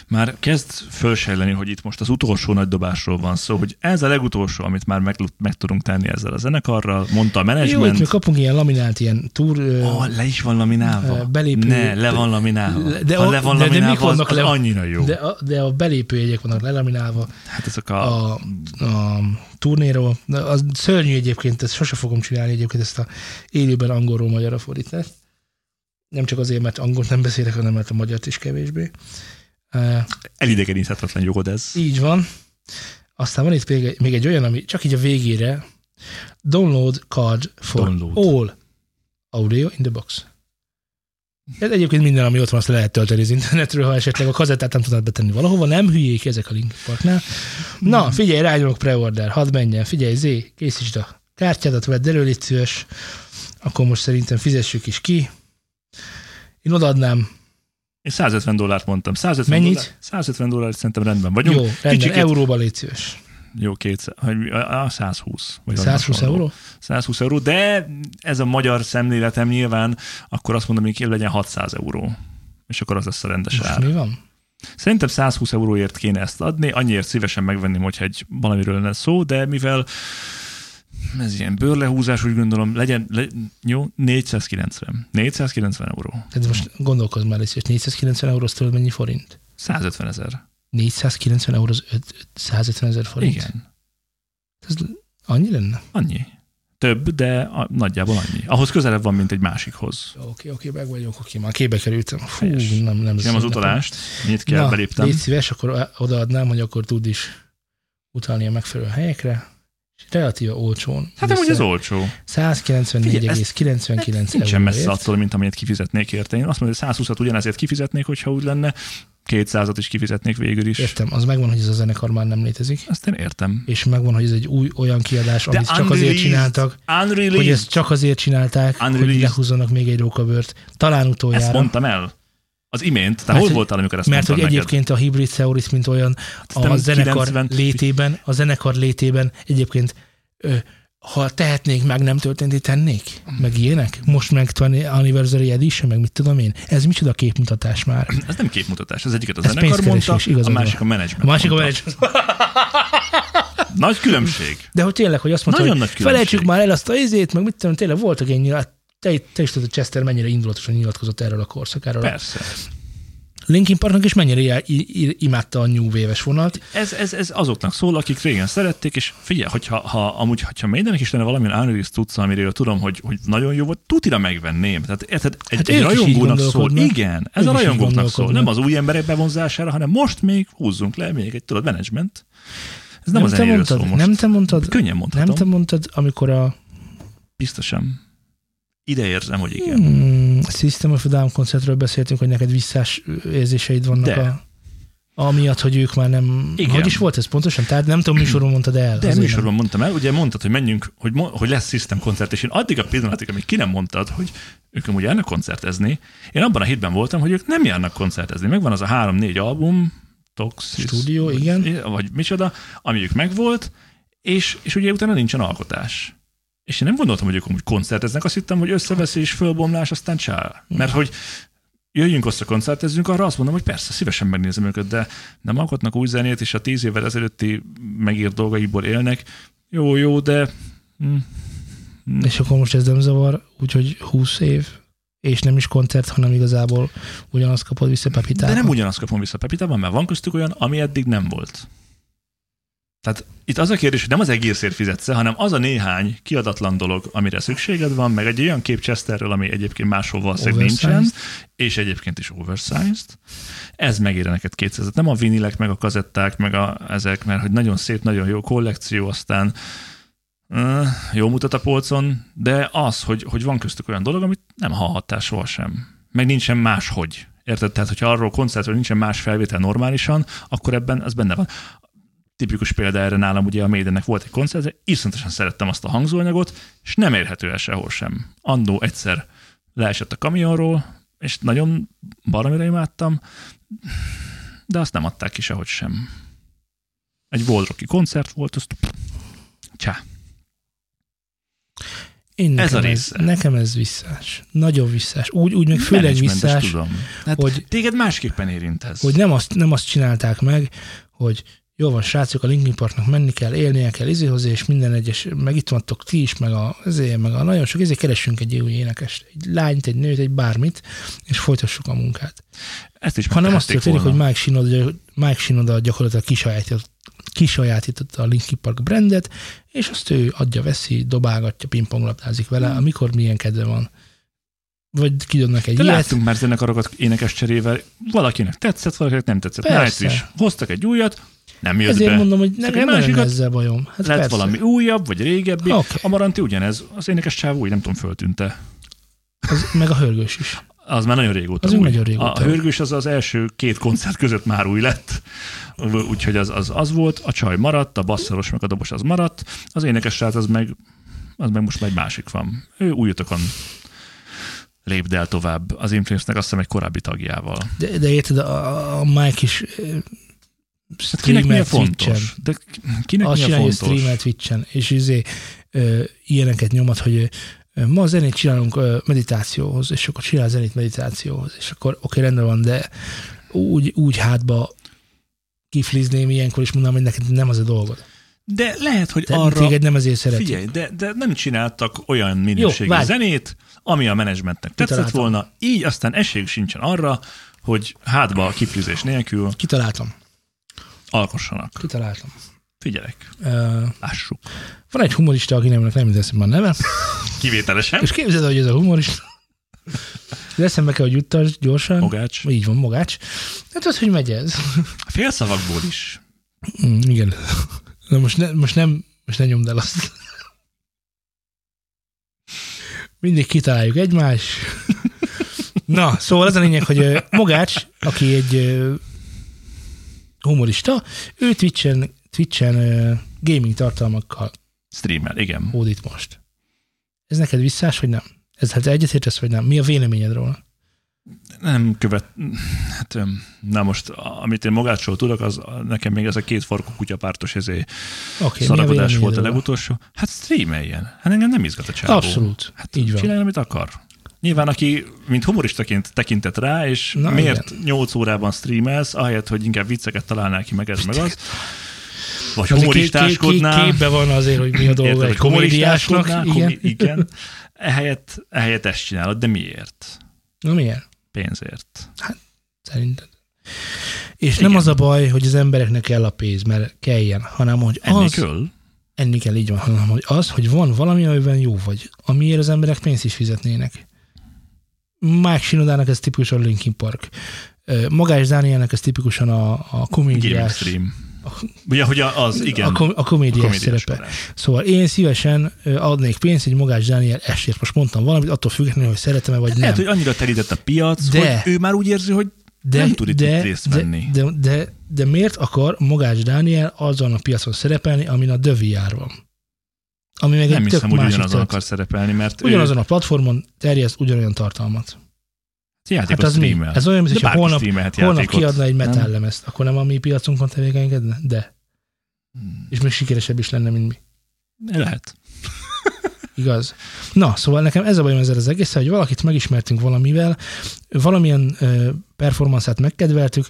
Már kezd fölsejleni, hogy itt most az utolsó nagy dobásról van szó, hogy ez a legutolsó, amit már meg, meg tudunk tenni ezzel a zenekarral, mondta a jó, menedzsment. még kapunk ilyen laminált, ilyen túr... Oh, le is van laminálva. Belépő- Ne, le van laminálva. De de a- ha le van de- de laminálva, az, vannak az le- annyira jó. de, a, de a belépőjegyek vannak lelaminálva, hát ezek a... a, a turnéról. De Az szörnyű egyébként, ezt sose fogom csinálni egyébként ezt a élőben angolról magyarra fordítást. Nem csak azért, mert angolt nem beszélek, hanem mert a magyart is kevésbé. Elidegeníthetetlen jogod ez. így van. Aztán van itt még egy, még egy olyan, ami csak így a végére download card for Download. all audio in the box. Ez egyébként minden, ami ott van, azt le lehet tölteni az internetről, ha esetleg a kazettát nem tudod betenni valahova. Nem hülyék ezek a Linkin Parknál. Na, figyelj, rányomok preorder, hadd menjen. Figyelj, Zé, készítsd a kártyádat, vedd elő, légy szíves. Akkor most szerintem fizessük is ki. Én odaadnám. Én 150 dollárt mondtam. 150 Mennyit? Dollár, 150 dollár szerintem rendben vagyunk. Jó, rendben, Kicsikét- euróba légy szíves. Jó, 200, hogy, a, a 120. Vagy valami 120 hasonló. euró? 120 euró, de ez a magyar szemléletem nyilván, akkor azt mondom, hogy legyen 600 euró. És akkor az lesz a rendes Most ár. mi van? Szerintem 120 euróért kéne ezt adni, annyiért szívesen megvenném, hogyha egy valamiről lenne szó, de mivel ez ilyen bőrlehúzás, úgy gondolom, legyen, le, jó, 490. 490 euró. Tehát most gondolkozz már, szíves, 490 euró, tudod mennyi forint? 150 ezer. 490 euró az öt- 150 ezer forint? Igen, Ez annyi lenne? annyi. Több, de a, nagyjából annyi. Ahhoz közelebb van, mint egy másikhoz. Oké, oké, meg vagyok, oké, már képbe kerültem. Fú, Helyes. nem, nem. Nem az utalást, mit kell, Na, beléptem. légy szíves, akkor odaadnám, hogy akkor tud is utalni a megfelelő helyekre. Relatíve olcsón. Hát amúgy ez olcsó. 194,99 Nincsen messze attól, mint amennyit kifizetnék érte. Én azt mondom, hogy 120-at ugyanezért kifizetnék, hogyha úgy lenne, 200-at is kifizetnék végül is. Értem, az megvan, hogy ez a zenekar már nem létezik, Azt én értem. és megvan, hogy ez egy új olyan kiadás, De amit csak azért csináltak, Unreleased. hogy ezt csak azért csinálták, hogy Unreleased. lehúzzanak még egy rókabört. Talán utoljára. Ezt mondtam el. Az imént. Te Mert hol voltál, amikor ezt Mert hogy neked? egyébként a hibrid theoris, mint olyan, a zenekar 90 létében, a zenekar létében egyébként ö, ha tehetnék, meg nem történti, tennék? Meg ilyenek? Most meg 20 Anniversary Edition, meg mit tudom én? Ez micsoda képmutatás már? Ez nem képmutatás, az egyiket a Ez zenekar mondta, a másik a van. menedzsment A másik a menedzsment. Nagy különbség. De hogy tényleg, hogy azt mondta, Nagyon hogy nagy különbség. felejtsük már el azt a izét, meg mit tudom, tényleg voltak egy nyilat, te, te is tudod, hogy Chester mennyire indulatosan nyilatkozott erről a korszakáról. Persze. Linkin Parknak is mennyire imádta a New Wave-es vonalt. Ez, ez, ez azoknak szól, akik régen szerették, és figyelj, hogyha ha, amúgy, ha mindenek is lenne valamilyen unreleased tudsz, amiről tudom, hogy, hogy nagyon jó volt, tutira megvenném. Tehát érted, egy, Hát egy rajongónak szól. Igen, ez a rajongóknak szól. Nem az új emberek bevonzására, hanem most még húzzunk le még egy, tudod, menedzsment. Ez nem, az te mondtad, szól most. nem te mondtad, Könnyen mondhatom. nem te mondtad, amikor a Biztosan. Ide érzem, hogy igen. hmm, System of a Down koncertről beszéltünk, hogy neked visszás érzéseid vannak De. a Amiatt, hogy ők már nem... Igen. Hogy is volt ez pontosan? Tehát nem tudom, műsorban mondtad el. De műsorban mondtam el, ugye mondtad, hogy menjünk, hogy, mo- hogy lesz System koncert, és én addig a pillanatig, amíg ki nem mondtad, hogy ők amúgy járnak koncertezni, én abban a hitben voltam, hogy ők nem járnak koncertezni. Megvan az a három-négy album, Toxis, vagy, igen. Vagy micsoda, amiük megvolt, és, és ugye utána nincsen alkotás. És én nem gondoltam, hogy ők amúgy koncerteznek, azt hittem, hogy összeveszés, fölbomlás, aztán csá. Mert hogy jöjjünk össze, koncertezzünk, arra azt mondom, hogy persze, szívesen megnézem őket, de nem alkotnak új zenét, és a tíz évvel ezelőtti megírt dolgaiból élnek. Jó, jó, de... Hm, hm. És akkor most ez nem zavar, úgyhogy 20 év, és nem is koncert, hanem igazából ugyanazt kapod vissza Pepitában. De nem ugyanazt kapom vissza Pepitában, mert van köztük olyan, ami eddig nem volt. Tehát itt az a kérdés, hogy nem az egészért fizetsz hanem az a néhány kiadatlan dolog, amire szükséged van, meg egy olyan kép Chesterről, ami egyébként máshol valószínűleg nincsen, és egyébként is oversized. Ez megér neked 200 Nem a vinilek, meg a kazetták, meg a, ezek, mert hogy nagyon szép, nagyon jó kollekció, aztán uh, jó mutat a polcon, de az, hogy, hogy van köztük olyan dolog, amit nem hallhattál sohasem. Meg nincsen máshogy. Érted? Tehát, hogyha arról koncertről nincsen más felvétel normálisan, akkor ebben ez benne van tipikus példa erre nálam ugye a Maidennek volt egy koncert, iszonyatosan szerettem azt a hangzóanyagot, és nem érhető el sehol sem. Andó egyszer leesett a kamionról, és nagyon baromira imádtam, de azt nem adták ki sehogy sem. Egy Voldroki koncert volt, azt csá. Én ez a része. Ez, nekem ez visszás. Nagyon visszás. Úgy, úgy meg főleg visszás, tudom. Hát hogy téged másképpen érint ez. Hogy nem azt, nem azt csinálták meg, hogy jó van, srácok, a Linkin Parknak menni kell, élnie kell izéhoz, és minden egyes, meg itt vantok ti is, meg a, ezért, meg a nagyon sok, ezért keressünk egy új énekest, egy lányt, egy nőt, egy bármit, és folytassuk a munkát. Ezt is ha nem azt történik, hogy Mike Shinoda, Mike Shinoda gyakorlatilag kisajátított, kisajátította a Linkin Park brandet, és azt ő adja, veszi, dobálgatja, pingponglabdázik vele, hmm. amikor milyen kedve van vagy kidobnak egy De ilyet. láttunk már zenekarokat énekes cserével, valakinek tetszett, valakinek nem tetszett. Persze. is. Hoztak egy újat, nem jött Ezért be. mondom, hogy nekem nem ezzel bajom. Hát lett persze. valami újabb, vagy régebbi. Okay. A Maranti ugyanez. Az énekes csáv úgy, nem tudom, föltűnte. Az, meg a hörgős is. Az már nagyon régóta az új. Nagyon régóta. A hörgős az az első két koncert között már új lett. Úgyhogy az, az, az volt. A csaj maradt, a basszoros meg a dobos az maradt. Az énekes srác az meg, az meg most már egy másik van. Ő új utakon lépd el tovább az Influence-nek azt hiszem egy korábbi tagjával. De, de érted, a, a Mike is Hát kinek mi a fontos? De kinek Azt mi a fontos? streamet Twitch-en, és izé, ö, ilyeneket nyomat, hogy ö, ma zenét csinálunk ö, meditációhoz, és akkor csinál zenét meditációhoz, és akkor oké, okay, rendben van, de úgy, úgy hátba kiflizném ilyenkor, és mondanám, hogy neked nem az a dolgod. De lehet, hogy Te, arra... Téged nem ezért szereti. Figyelj, de, de nem csináltak olyan minőségű Jó, zenét, ami a menedzsmentnek tetszett Kitaláltam. volna, így aztán esélyük sincsen arra, hogy hátba a kiflizés nélkül... Kitaláltam. Alkossanak. Kitaláltam. Figyelek. Uh, Lássuk. Van egy humorista, aki nem, nem jut a neve. Kivételesen. És képzeld, hogy ez a humorista. De eszembe kell, hogy juttas gyorsan. Mogács. Így van, Mogács. Hát az, hogy megy ez. A félszavakból is. Mm, igen. Na most, ne, most nem, most ne nyomd el azt. Mindig kitaláljuk egymás. Na, szóval az a lényeg, hogy Mogács, aki egy humorista, ő Twitch-en, Twitch-en uh, gaming tartalmakkal streamel, igen. Hódít most. Ez neked visszás, vagy nem? Ez hát egyetértesz, vagy nem? Mi a véleményed róla? Nem követ, hát na most, amit én magácsról tudok, az nekem még ez a két farkú kutyapártos ezé okay, szaragodás volt a legutolsó. Hát streameljen. Hát engem nem izgat a csávó. Abszolút. Hát így van. Csinálja, amit akar. Nyilván, aki mint humoristaként tekintett rá, és Na, miért igen. 8 órában streamelsz, ahelyett, hogy inkább vicceket találnál ki, meg ez, meg az. Vagy humoristáskodnál. Képbe van azért, hogy mi a dolga egy komédiásnak. Igen. igen. Ehelyett, ehelyett ezt csinálod, de miért? Na miért? Pénzért. Hát, szerinted. És igen. nem az a baj, hogy az embereknek kell a pénz, mert kelljen, hanem hogy Enni az... Kell. Enni kell, így van, hanem hogy az, hogy van valami, amiben jó vagy, amiért az emberek pénzt is fizetnének. Mike Shinodának ez tipikusan Linkin Park. Magás Dánielnek ez tipikusan a, a komédiás. Ugye, hogy az, igen. A, kom- a komédiás, a komédiás szerepe. Parás. Szóval én szívesen adnék pénzt egy Magás Dániel esért. Most mondtam valamit, attól függetlenül, hogy szeretem-e vagy nem. Lehet, hogy annyira terített a piac, de, hogy ő már úgy érzi, hogy de, nem tud itt de, részt de, venni. De, de, de, de miért akar Magács Dániel azon a piacon szerepelni, amin a Dövi van? Ami meg nem egy hiszem, hogy ugyanazon akar szerepelni, mert Ugyanazon ő... a platformon terjeszt ugyanolyan tartalmat. Játékot hát az mi? Ez olyan, mint hogy holnap, holnap kiadna egy metal lemezt, akkor nem a mi piacunkon tevékenykedne? De. Hmm. És még sikeresebb is lenne, mint mi. Lehet. Igaz. Na, szóval nekem ez a bajom ezzel az egész, hogy valakit megismertünk valamivel, valamilyen uh, performanszát megkedveltük,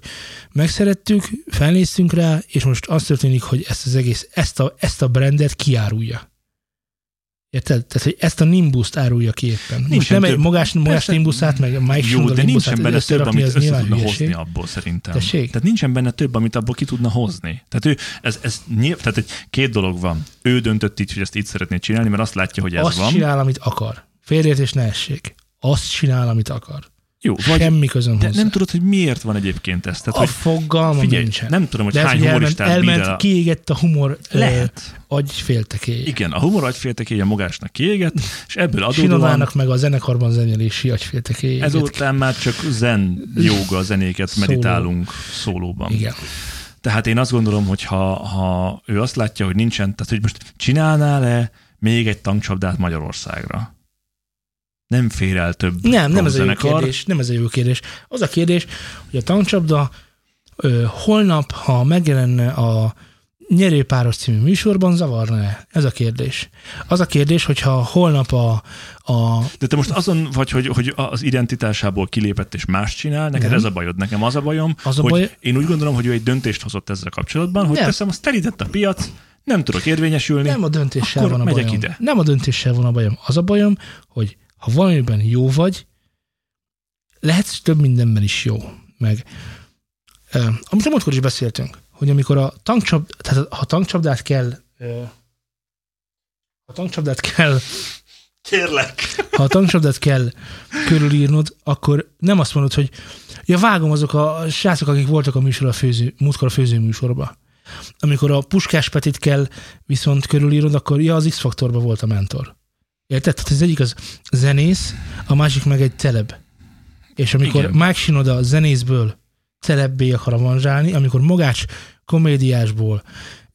megszerettük, felnéztünk rá, és most az történik, hogy ezt az egész, ezt a, ezt a brandet kiárulja. Érted? Tehát, hogy ezt a Nimbus-t árulja ki éppen. Nincsen nem egy több. magás, magás Persze. Nimbusát, meg Mike Jó, de nincsen benne több, amit össze tudna hülyeség. hozni abból szerintem. Tessék? Tehát nincsen benne több, amit abból ki tudna hozni. Tehát ő, ez, ez nyilv, tehát egy, két dolog van. Ő döntött így, hogy ezt így szeretné csinálni, mert azt látja, hogy ez Azt van. csinál, amit akar. Félreértés ne essék. Azt csinál, amit akar. Jó, vagy, Semmi közön de hozzá. nem tudod, hogy miért van egyébként ez. Tehát, a hogy fogalmam figyelj, nincsen. nem tudom, hogy De hány elment, humoristát elment el a- kiégett a humor Lehet. ö, agyféltekéje. Igen, a humor agyféltekéje magásnak kiégett, és ebből adódóan Sinodának meg a zenekarban zenélési agyféltekéje. ezután már csak zen, jóga zenéket Szóló. meditálunk szólóban. Igen. Tehát én azt gondolom, hogy ha, ha ő azt látja, hogy nincsen, tehát hogy most csinálnál-e még egy tankcsapdát Magyarországra? Nem fér el több Nem, nem ez a jó kérdés. Nem ez a jó kérdés. Az a kérdés, hogy a tankcsapda ö, holnap, ha megjelenne a Nyerőpáros című műsorban, zavarna-e? Ez a kérdés. Az a kérdés, hogyha holnap a, a De te most azon vagy, hogy, hogy az identitásából kilépett és más csinál, neked Nem. ez a bajod, nekem az a bajom, Az a hogy baj- én úgy gondolom, hogy ő egy döntést hozott ezzel kapcsolatban, hogy Nem. teszem, azt telített a piac, nem tudok érvényesülni, Nem a döntéssel van a bajom. ide. Nem a döntéssel van a bajom. Az a bajom, hogy ha valamiben jó vagy, lehetsz több mindenben is jó. Meg, eh, amit a múltkor is beszéltünk, hogy amikor a tankcsapd, tehát ha tankcsapdát kell eh, ha tankcsapdát kell Kérlek. ha a tankcsapdát kell körülírnod, akkor nem azt mondod, hogy ja, vágom azok a srácok, akik voltak a műsor a főző, múltkor a főző műsorba. Amikor a Puskás Petit kell viszont körülírod, akkor ja, az X-faktorban volt a mentor. Érted? Tehát az egyik az zenész, a másik meg egy celeb. És amikor Igen. Mike Shinoda zenészből celebbé akar avanzsálni, amikor magács komédiásból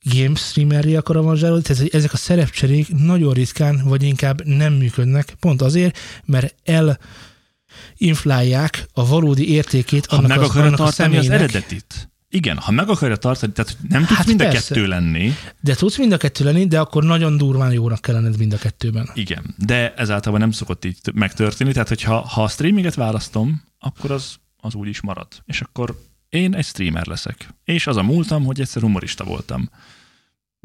game streamerré akar avanzsálni, tehát ezek a szerepcserék nagyon ritkán, vagy inkább nem működnek, pont azért, mert el inflálják a valódi értékét Ha annak, meg az, akarja annak a az eredetit. Igen, ha meg akarja tartani, tehát nem tudsz Hát mind a persze. kettő lenni, de tudsz mind a kettő lenni, de akkor nagyon durván jónak kell lenned mind a kettőben. igen, de ez általában nem szokott így megtörténni, tehát hogyha ha a streaminget választom, akkor az, az úgy is marad. És akkor én egy streamer leszek. És az a múltam, hogy egyszer humorista voltam.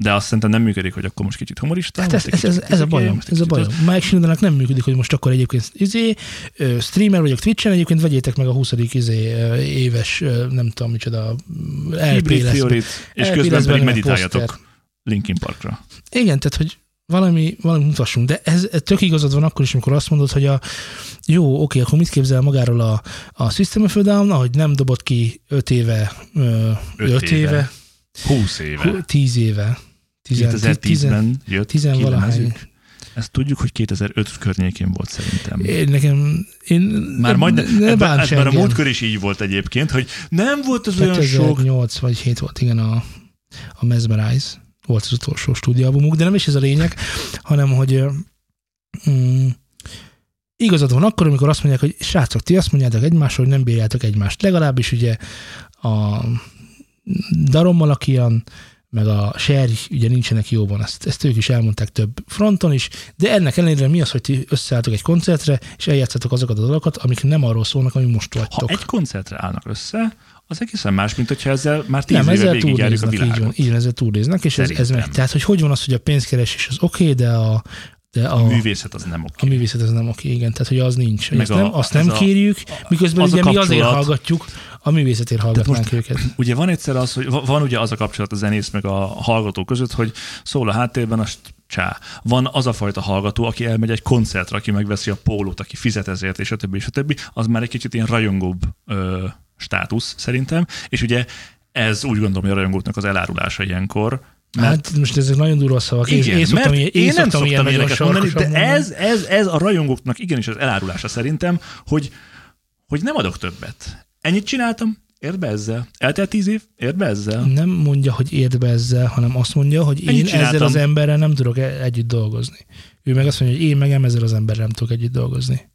De azt szerintem nem működik, hogy akkor most kicsit humorista. Hát ez, ez, ez, ez a bajom, ez a bajom. Mike Shinodanak nem működik, hogy most akkor egyébként izé, streamer vagyok Twitch-en, egyébként vegyétek meg a 20. Izé, éves, nem tudom micsoda, LP lesz. És közben pedig meditáljatok. Linkin Parkra. Igen, tehát, hogy valami, valami mutassunk, de ez, ez tök igazad van akkor is, amikor azt mondod, hogy a jó, oké, akkor mit képzel magáról a, a System of Down, ahogy nem dobott ki 5 éve, 5 Öt éve, éve. éve 20 éve. 10 éve, 2010-ben jött tizenvalahány. Ezt tudjuk, hogy 2005 környékén volt szerintem. Én nekem, én Már majdnem, ne, ne ebben, bánts ebben a múltkor is így volt egyébként, hogy nem volt az olyan sok. 2008 vagy 7 volt, igen, a, a Mesmerize volt az utolsó stúdióalbumuk, de nem is ez a lényeg, hanem, hogy mm, igazad van akkor, amikor azt mondják, hogy srácok, ti azt mondjátok egymásról, hogy nem bírjátok egymást. Legalábbis ugye a Daron Malakian, meg a Serj ugye nincsenek jóban, ezt, ezt ők is elmondták több fronton is, de ennek ellenére mi az, hogy ti összeálltok egy koncertre, és eljátszatok azokat a dalokat, amik nem arról szólnak, ami most Ha vagytok. egy koncertre állnak össze, az egészen más, mint hogyha ezzel már tíz Nem, éve ezzel végigjárjuk a túlnéznek, így van, világot. így van, ezzel túlnéznek, és ez, ez Szerintem. meg, tehát, hogy hogy van az, hogy a pénzkeresés az oké, okay, de a, de a, A művészet az nem a oké. művészet ez nem oké, igen, tehát hogy az nincs. Meg azt, a- nem, azt ez nem a- kérjük, miközben az a ugye mi azért hallgatjuk, a művészetért hallgatnánk most- őket. Ugye van egyszer az, hogy va- van ugye az a kapcsolat a zenész meg a hallgató között, hogy szól a háttérben, azt csá. Van az a fajta hallgató, aki elmegy egy koncertre, aki megveszi a pólót, aki fizet ezért, és a többi, és a többi, az már egy kicsit ilyen rajongóbb ö, státusz szerintem, és ugye ez úgy gondolom, hogy a rajongóknak az elárulása ilyenkor, mert Hát most ezek nagyon durva szavak. Én, igen, én, szoktam, mert ilyen- én, nem szoktam szoktam ilyeneket mondani, de mondani. ez, ez, ez a rajongóknak igenis az elárulása szerintem, hogy, hogy nem adok többet. Ennyit csináltam, érd be ezzel. Eltelt tíz év, érd be ezzel. Nem mondja, hogy érd be ezzel, hanem azt mondja, hogy Ennyit én ezzel csináltam. az emberrel nem tudok e- együtt dolgozni. Ő meg azt mondja, hogy én meg ezzel az emberrel nem tudok együtt dolgozni.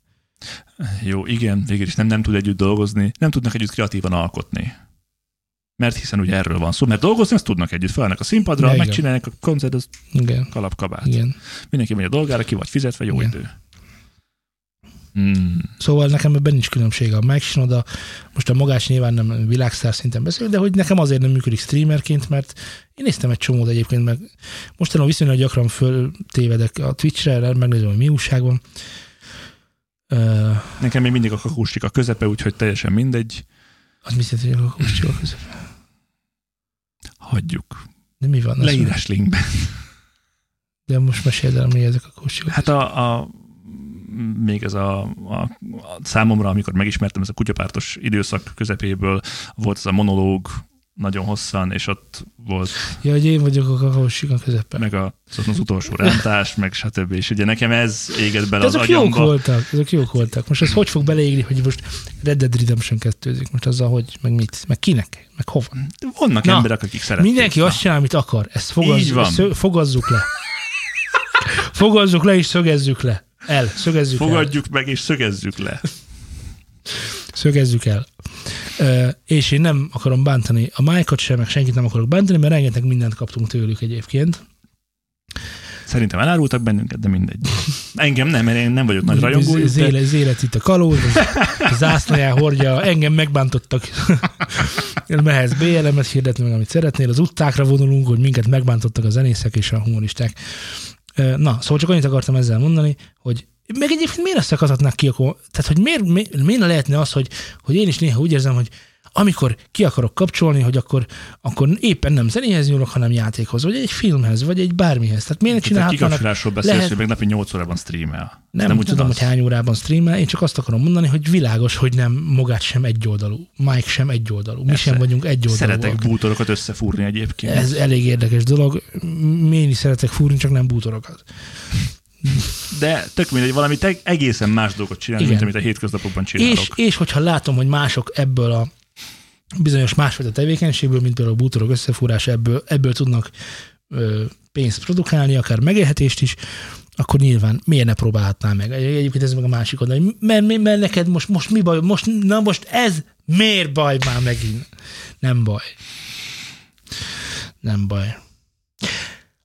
Jó, igen, végül is nem, nem tud együtt dolgozni, nem tudnak együtt kreatívan alkotni. Mert hiszen ugye erről van szó, mert dolgozni azt tudnak együtt, felnek a színpadra, igen. megcsinálják a koncert, az Igen. kalapkabát. Igen. Mindenki megy a dolgára, ki vagy fizetve, jó Igen. idő. Hmm. Szóval nekem ebben nincs különbség. A Mike Shinoda, most a magás nyilván nem világszár szinten beszél, de hogy nekem azért nem működik streamerként, mert én néztem egy csomót egyébként, meg mostanában viszonylag gyakran föltévedek a Twitchre, megnézem, hogy mi újság van. Ö, Nekem még mindig a kakóstik a közepe, úgyhogy teljesen mindegy. az mit jelenti, hogy a kakóscsival között? Hagyjuk. De mi van? Leírás linkben. De most meséld el, mi ezek a kakóscsival. Hát a, a még ez a, a, a számomra, amikor megismertem ez a kutyapártos időszak közepéből, volt ez a monológ nagyon hosszan, és ott volt Ja, hogy én vagyok a kakaósika közepén. meg a, az, az utolsó rántás, meg stb. És ugye nekem ez égett bele De az jók agyamba. voltak, ezek jók voltak. Most ez hogy fog beleégni, hogy most Red Dead Redemption 2 most azzal, hogy, meg mit, meg kinek, meg hova. Vannak Na, emberek, akik szeretnek. Mindenki azt csinál, amit akar. Ezt fogazzuk, szö, fogazzuk le. fogazzuk le és szögezzük le. El, szögezzük el. Fogadjuk meg és szögezzük le. Szögezzük el. Ö, és én nem akarom bántani a Mike-ot sem, meg senkit nem akarok bántani, mert rengeteg mindent kaptunk tőlük egyébként. Szerintem elárultak bennünket, de mindegy. Engem nem, mert én nem vagyok nagy Az, rajongójuk, az, de élet, az élet itt a kalóz, a zászlaján hordja, engem megbántottak. Mehetsz BLM-et hirdetni meg, amit szeretnél, az utcákra vonulunk, hogy minket megbántottak a zenészek és a humoristák. Na, szóval csak annyit akartam ezzel mondani, hogy meg egyébként miért ezt akadhatnák ki akkor? Tehát, hogy miért, miért, miért ne lehetne az, hogy, hogy én is néha úgy érzem, hogy amikor ki akarok kapcsolni, hogy akkor, akkor éppen nem zenéhez nyúlok, hanem játékhoz, vagy egy filmhez, vagy egy bármihez. Tehát miért csinálhatnának kikapcsolásról beszélsz, lehet- hogy meg napi 8 órában streamel. nem, nem nem tudom, hogy hány órában streamel, én csak azt akarom mondani, hogy világos, hogy nem magát sem egyoldalú, Mike sem egyoldalú, mi sem vagyunk egyoldalúak. Szeretek bútorokat összefúrni egyébként. Ez elég érdekes dolog. Én is szeretek fúrni, csak nem bútorokat. De tök mindegy, valami te- egészen más dolgot csinálni, mint amit a hétköznapokban csinálok. És, és hogyha látom, hogy mások ebből a bizonyos másfajta tevékenységből, mint például a bútorok összefúrása, ebből, ebből tudnak ö, pénzt produkálni, akár megélhetést is, akkor nyilván miért ne próbálhatnál meg? Egy- Egyébként ez meg a másik oldal, hogy mert, mert, mert neked most, most mi baj? Most, na most ez miért baj már megint? Nem baj. Nem baj.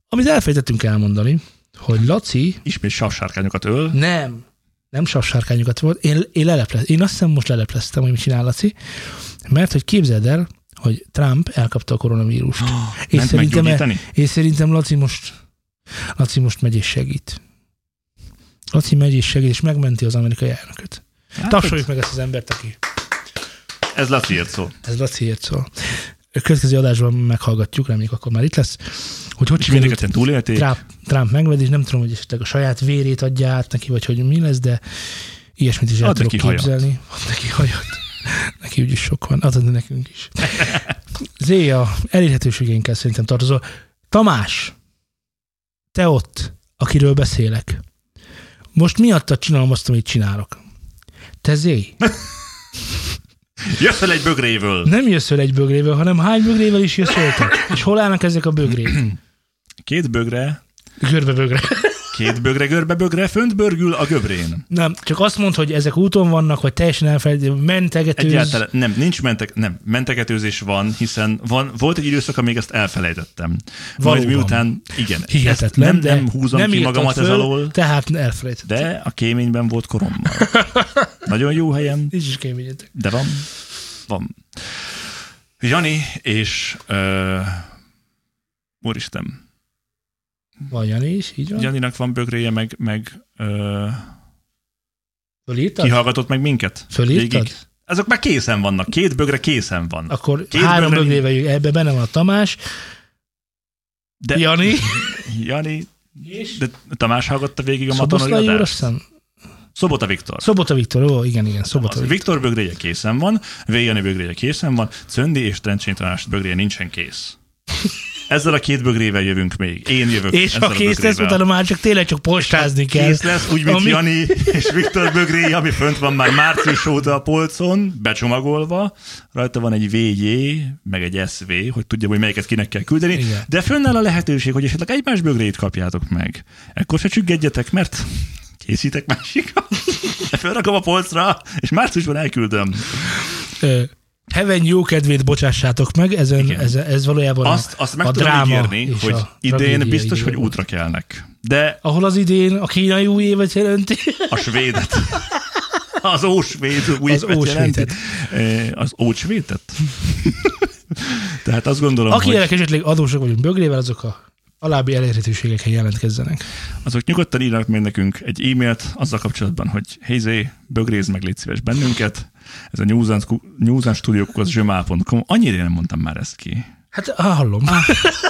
Amit elfejtettünk elmondani, hogy Laci Ismét savsárkányokat öl. nem, nem savsárkányokat volt. Én, én, leleple, én azt hiszem most lelepleztem, hogy mit csinál Laci, mert hogy képzeld el, hogy Trump elkapta a koronavírust. és, Ment szerintem, meggyógyítani? és szerintem Laci most, Laci most megy és segít. Laci megy és segít, és megmenti az amerikai elnököt. Hát, Tapsoljuk meg ezt az embert, aki Ez Laciért szól. ez Laciért szól. A következő adásban meghallgatjuk, reméljük akkor már itt lesz, hogy hogy sikerült túlélték. Trump, Trump megved, és nem tudom, hogy esetleg a saját vérét adja át neki, vagy hogy mi lesz, de ilyesmit is el Ad tudok neki hajat. képzelni. Ad neki hajat. Neki úgyis sok van, adod nekünk is. Zéja, elérhetőségeinkkel szerintem tartozol. Tamás, te ott, akiről beszélek. Most miattad csinálom azt, amit csinálok. Te Zé, Jössz el egy bögrévől. nem jössz el egy bögrével, hanem hány bögrével is jössz el te? És hol állnak ezek a bögrék? Két bögre, Görbe bögre. Két bögre, görbe bögre, fönt börgül a göbrén. Nem, csak azt mondd, hogy ezek úton vannak, vagy teljesen elfelejtő, mentegetőz. Egyáltalán nem, nincs mentek, nem, mentegetőzés van, hiszen van, volt egy időszak, amíg ezt elfelejtettem. Majd Valóban. miután, igen, Hihetetlen, nem, nem húzom nem ki magamat ez föl, alól, Tehát elfelejtettem. De a kéményben volt korommal. Nagyon jó helyen, Nincs is kéményetek. de van, van. Jani és uh, úristen, Van Jani is, így van. Janinak van bögréje, meg, meg uh, Fölírtad? kihallgatott meg minket. Fölírtad? végig. Azok már készen vannak, két bögre készen van. Akkor Két három bögre- bögrével ebbe benne van a Tamás, De, Jani, Jani, és de Tamás hallgatta végig a matonori adást? Szobota Viktor. Szobota Viktor, ó, igen, igen, Szobota Viktor. Viktor bögréje készen van, Véjani bögréje készen van, Cöndi és Trencsén Tamás bögréje nincsen kész. Ezzel a két bögrével jövünk még. Én jövök És ha a kész lesz, utána már csak tényleg csak postázni kell. Kész lesz, úgy, mint Ami- Jani és Viktor bögréje, ami fönt van már március óta a polcon, becsomagolva. Rajta van egy VJ, meg egy SV, hogy tudja, hogy melyiket kinek kell küldeni. Igen. De fönnáll a lehetőség, hogy esetleg egymás bögréjét kapjátok meg. Ekkor se csüggedjetek, mert készítek másikat. Felrakom a polcra, és márciusban elküldöm. Ö, Heven jó kedvét bocsássátok meg, ezen, ez, ez valójában Azt, azt meg a tudom dráma ígérni, hogy a idén biztos, hogy időben. útra kelnek. De Ahol az idén a kínai új évet jelenti. a svédet. Az ósvéd új Az évet jelenti. ósvédet. Eh, Az ósvédet? Tehát azt gondolom, Aki hogy hogy... esetleg adósok vagyunk bögrével, azok a alábbi elérhetőségekkel jelentkezzenek. azok nyugodtan írnak meg nekünk egy e-mailt azzal kapcsolatban, hogy hey Zé, bögrézz meg, légy szíves bennünket. Ez a newsandstudiokhoz.gmail.com. Annyira nem mondtam már ezt ki. Hát ah, hallom.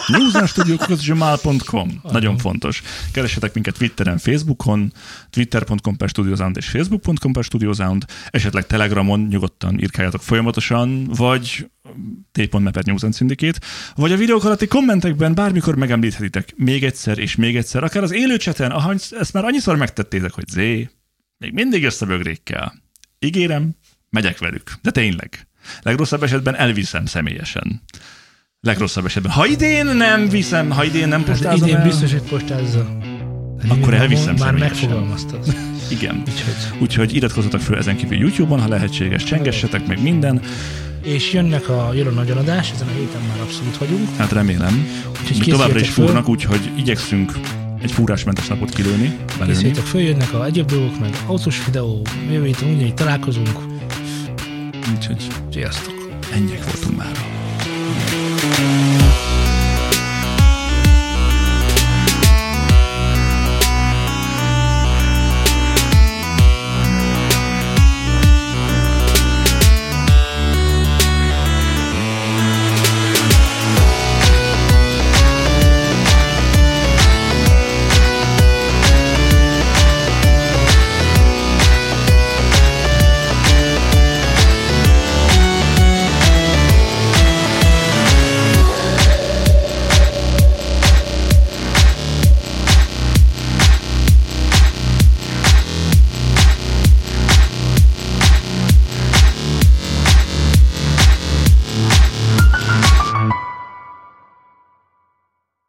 newsandstudiokhoz.gmail.com. Nagyon fontos. Keressetek minket Twitteren, Facebookon, twitter.com per studiosound és facebook.com per studiosound, esetleg Telegramon nyugodtan írkáljatok folyamatosan, vagy t.me per News and Syndicate, vagy a videók alatti kommentekben bármikor megemlíthetitek még egyszer és még egyszer, akár az élő cseten, ahogy ezt már annyiszor megtettétek, hogy zé, még mindig összebögrékkel. Ígérem, megyek velük. De tényleg. Legrosszabb esetben elviszem személyesen. Legrosszabb esetben. Ha idén nem viszem, ha idén nem Hát postázom idén el, biztos, hogy postázza. Akkor elviszem Már megfogalmaztad. Igen. Úgyhogy. Úgyhogy iratkozzatok fel ezen kívül YouTube-on, ha lehetséges, csengessetek meg minden. És jönnek a, jön a nagyon adás, ezen a héten már abszolút vagyunk. Hát remélem. Úgyhogy Mi továbbra is készüljetek fúrnak, úgyhogy igyekszünk egy fúrásmentes napot kilőni, belőni. Készüljétek föl, jönnek a egyéb dolgok, meg autós videó, jövő héten ugyanígy találkozunk. Úgyhogy Sziasztok! ennyiek voltunk már.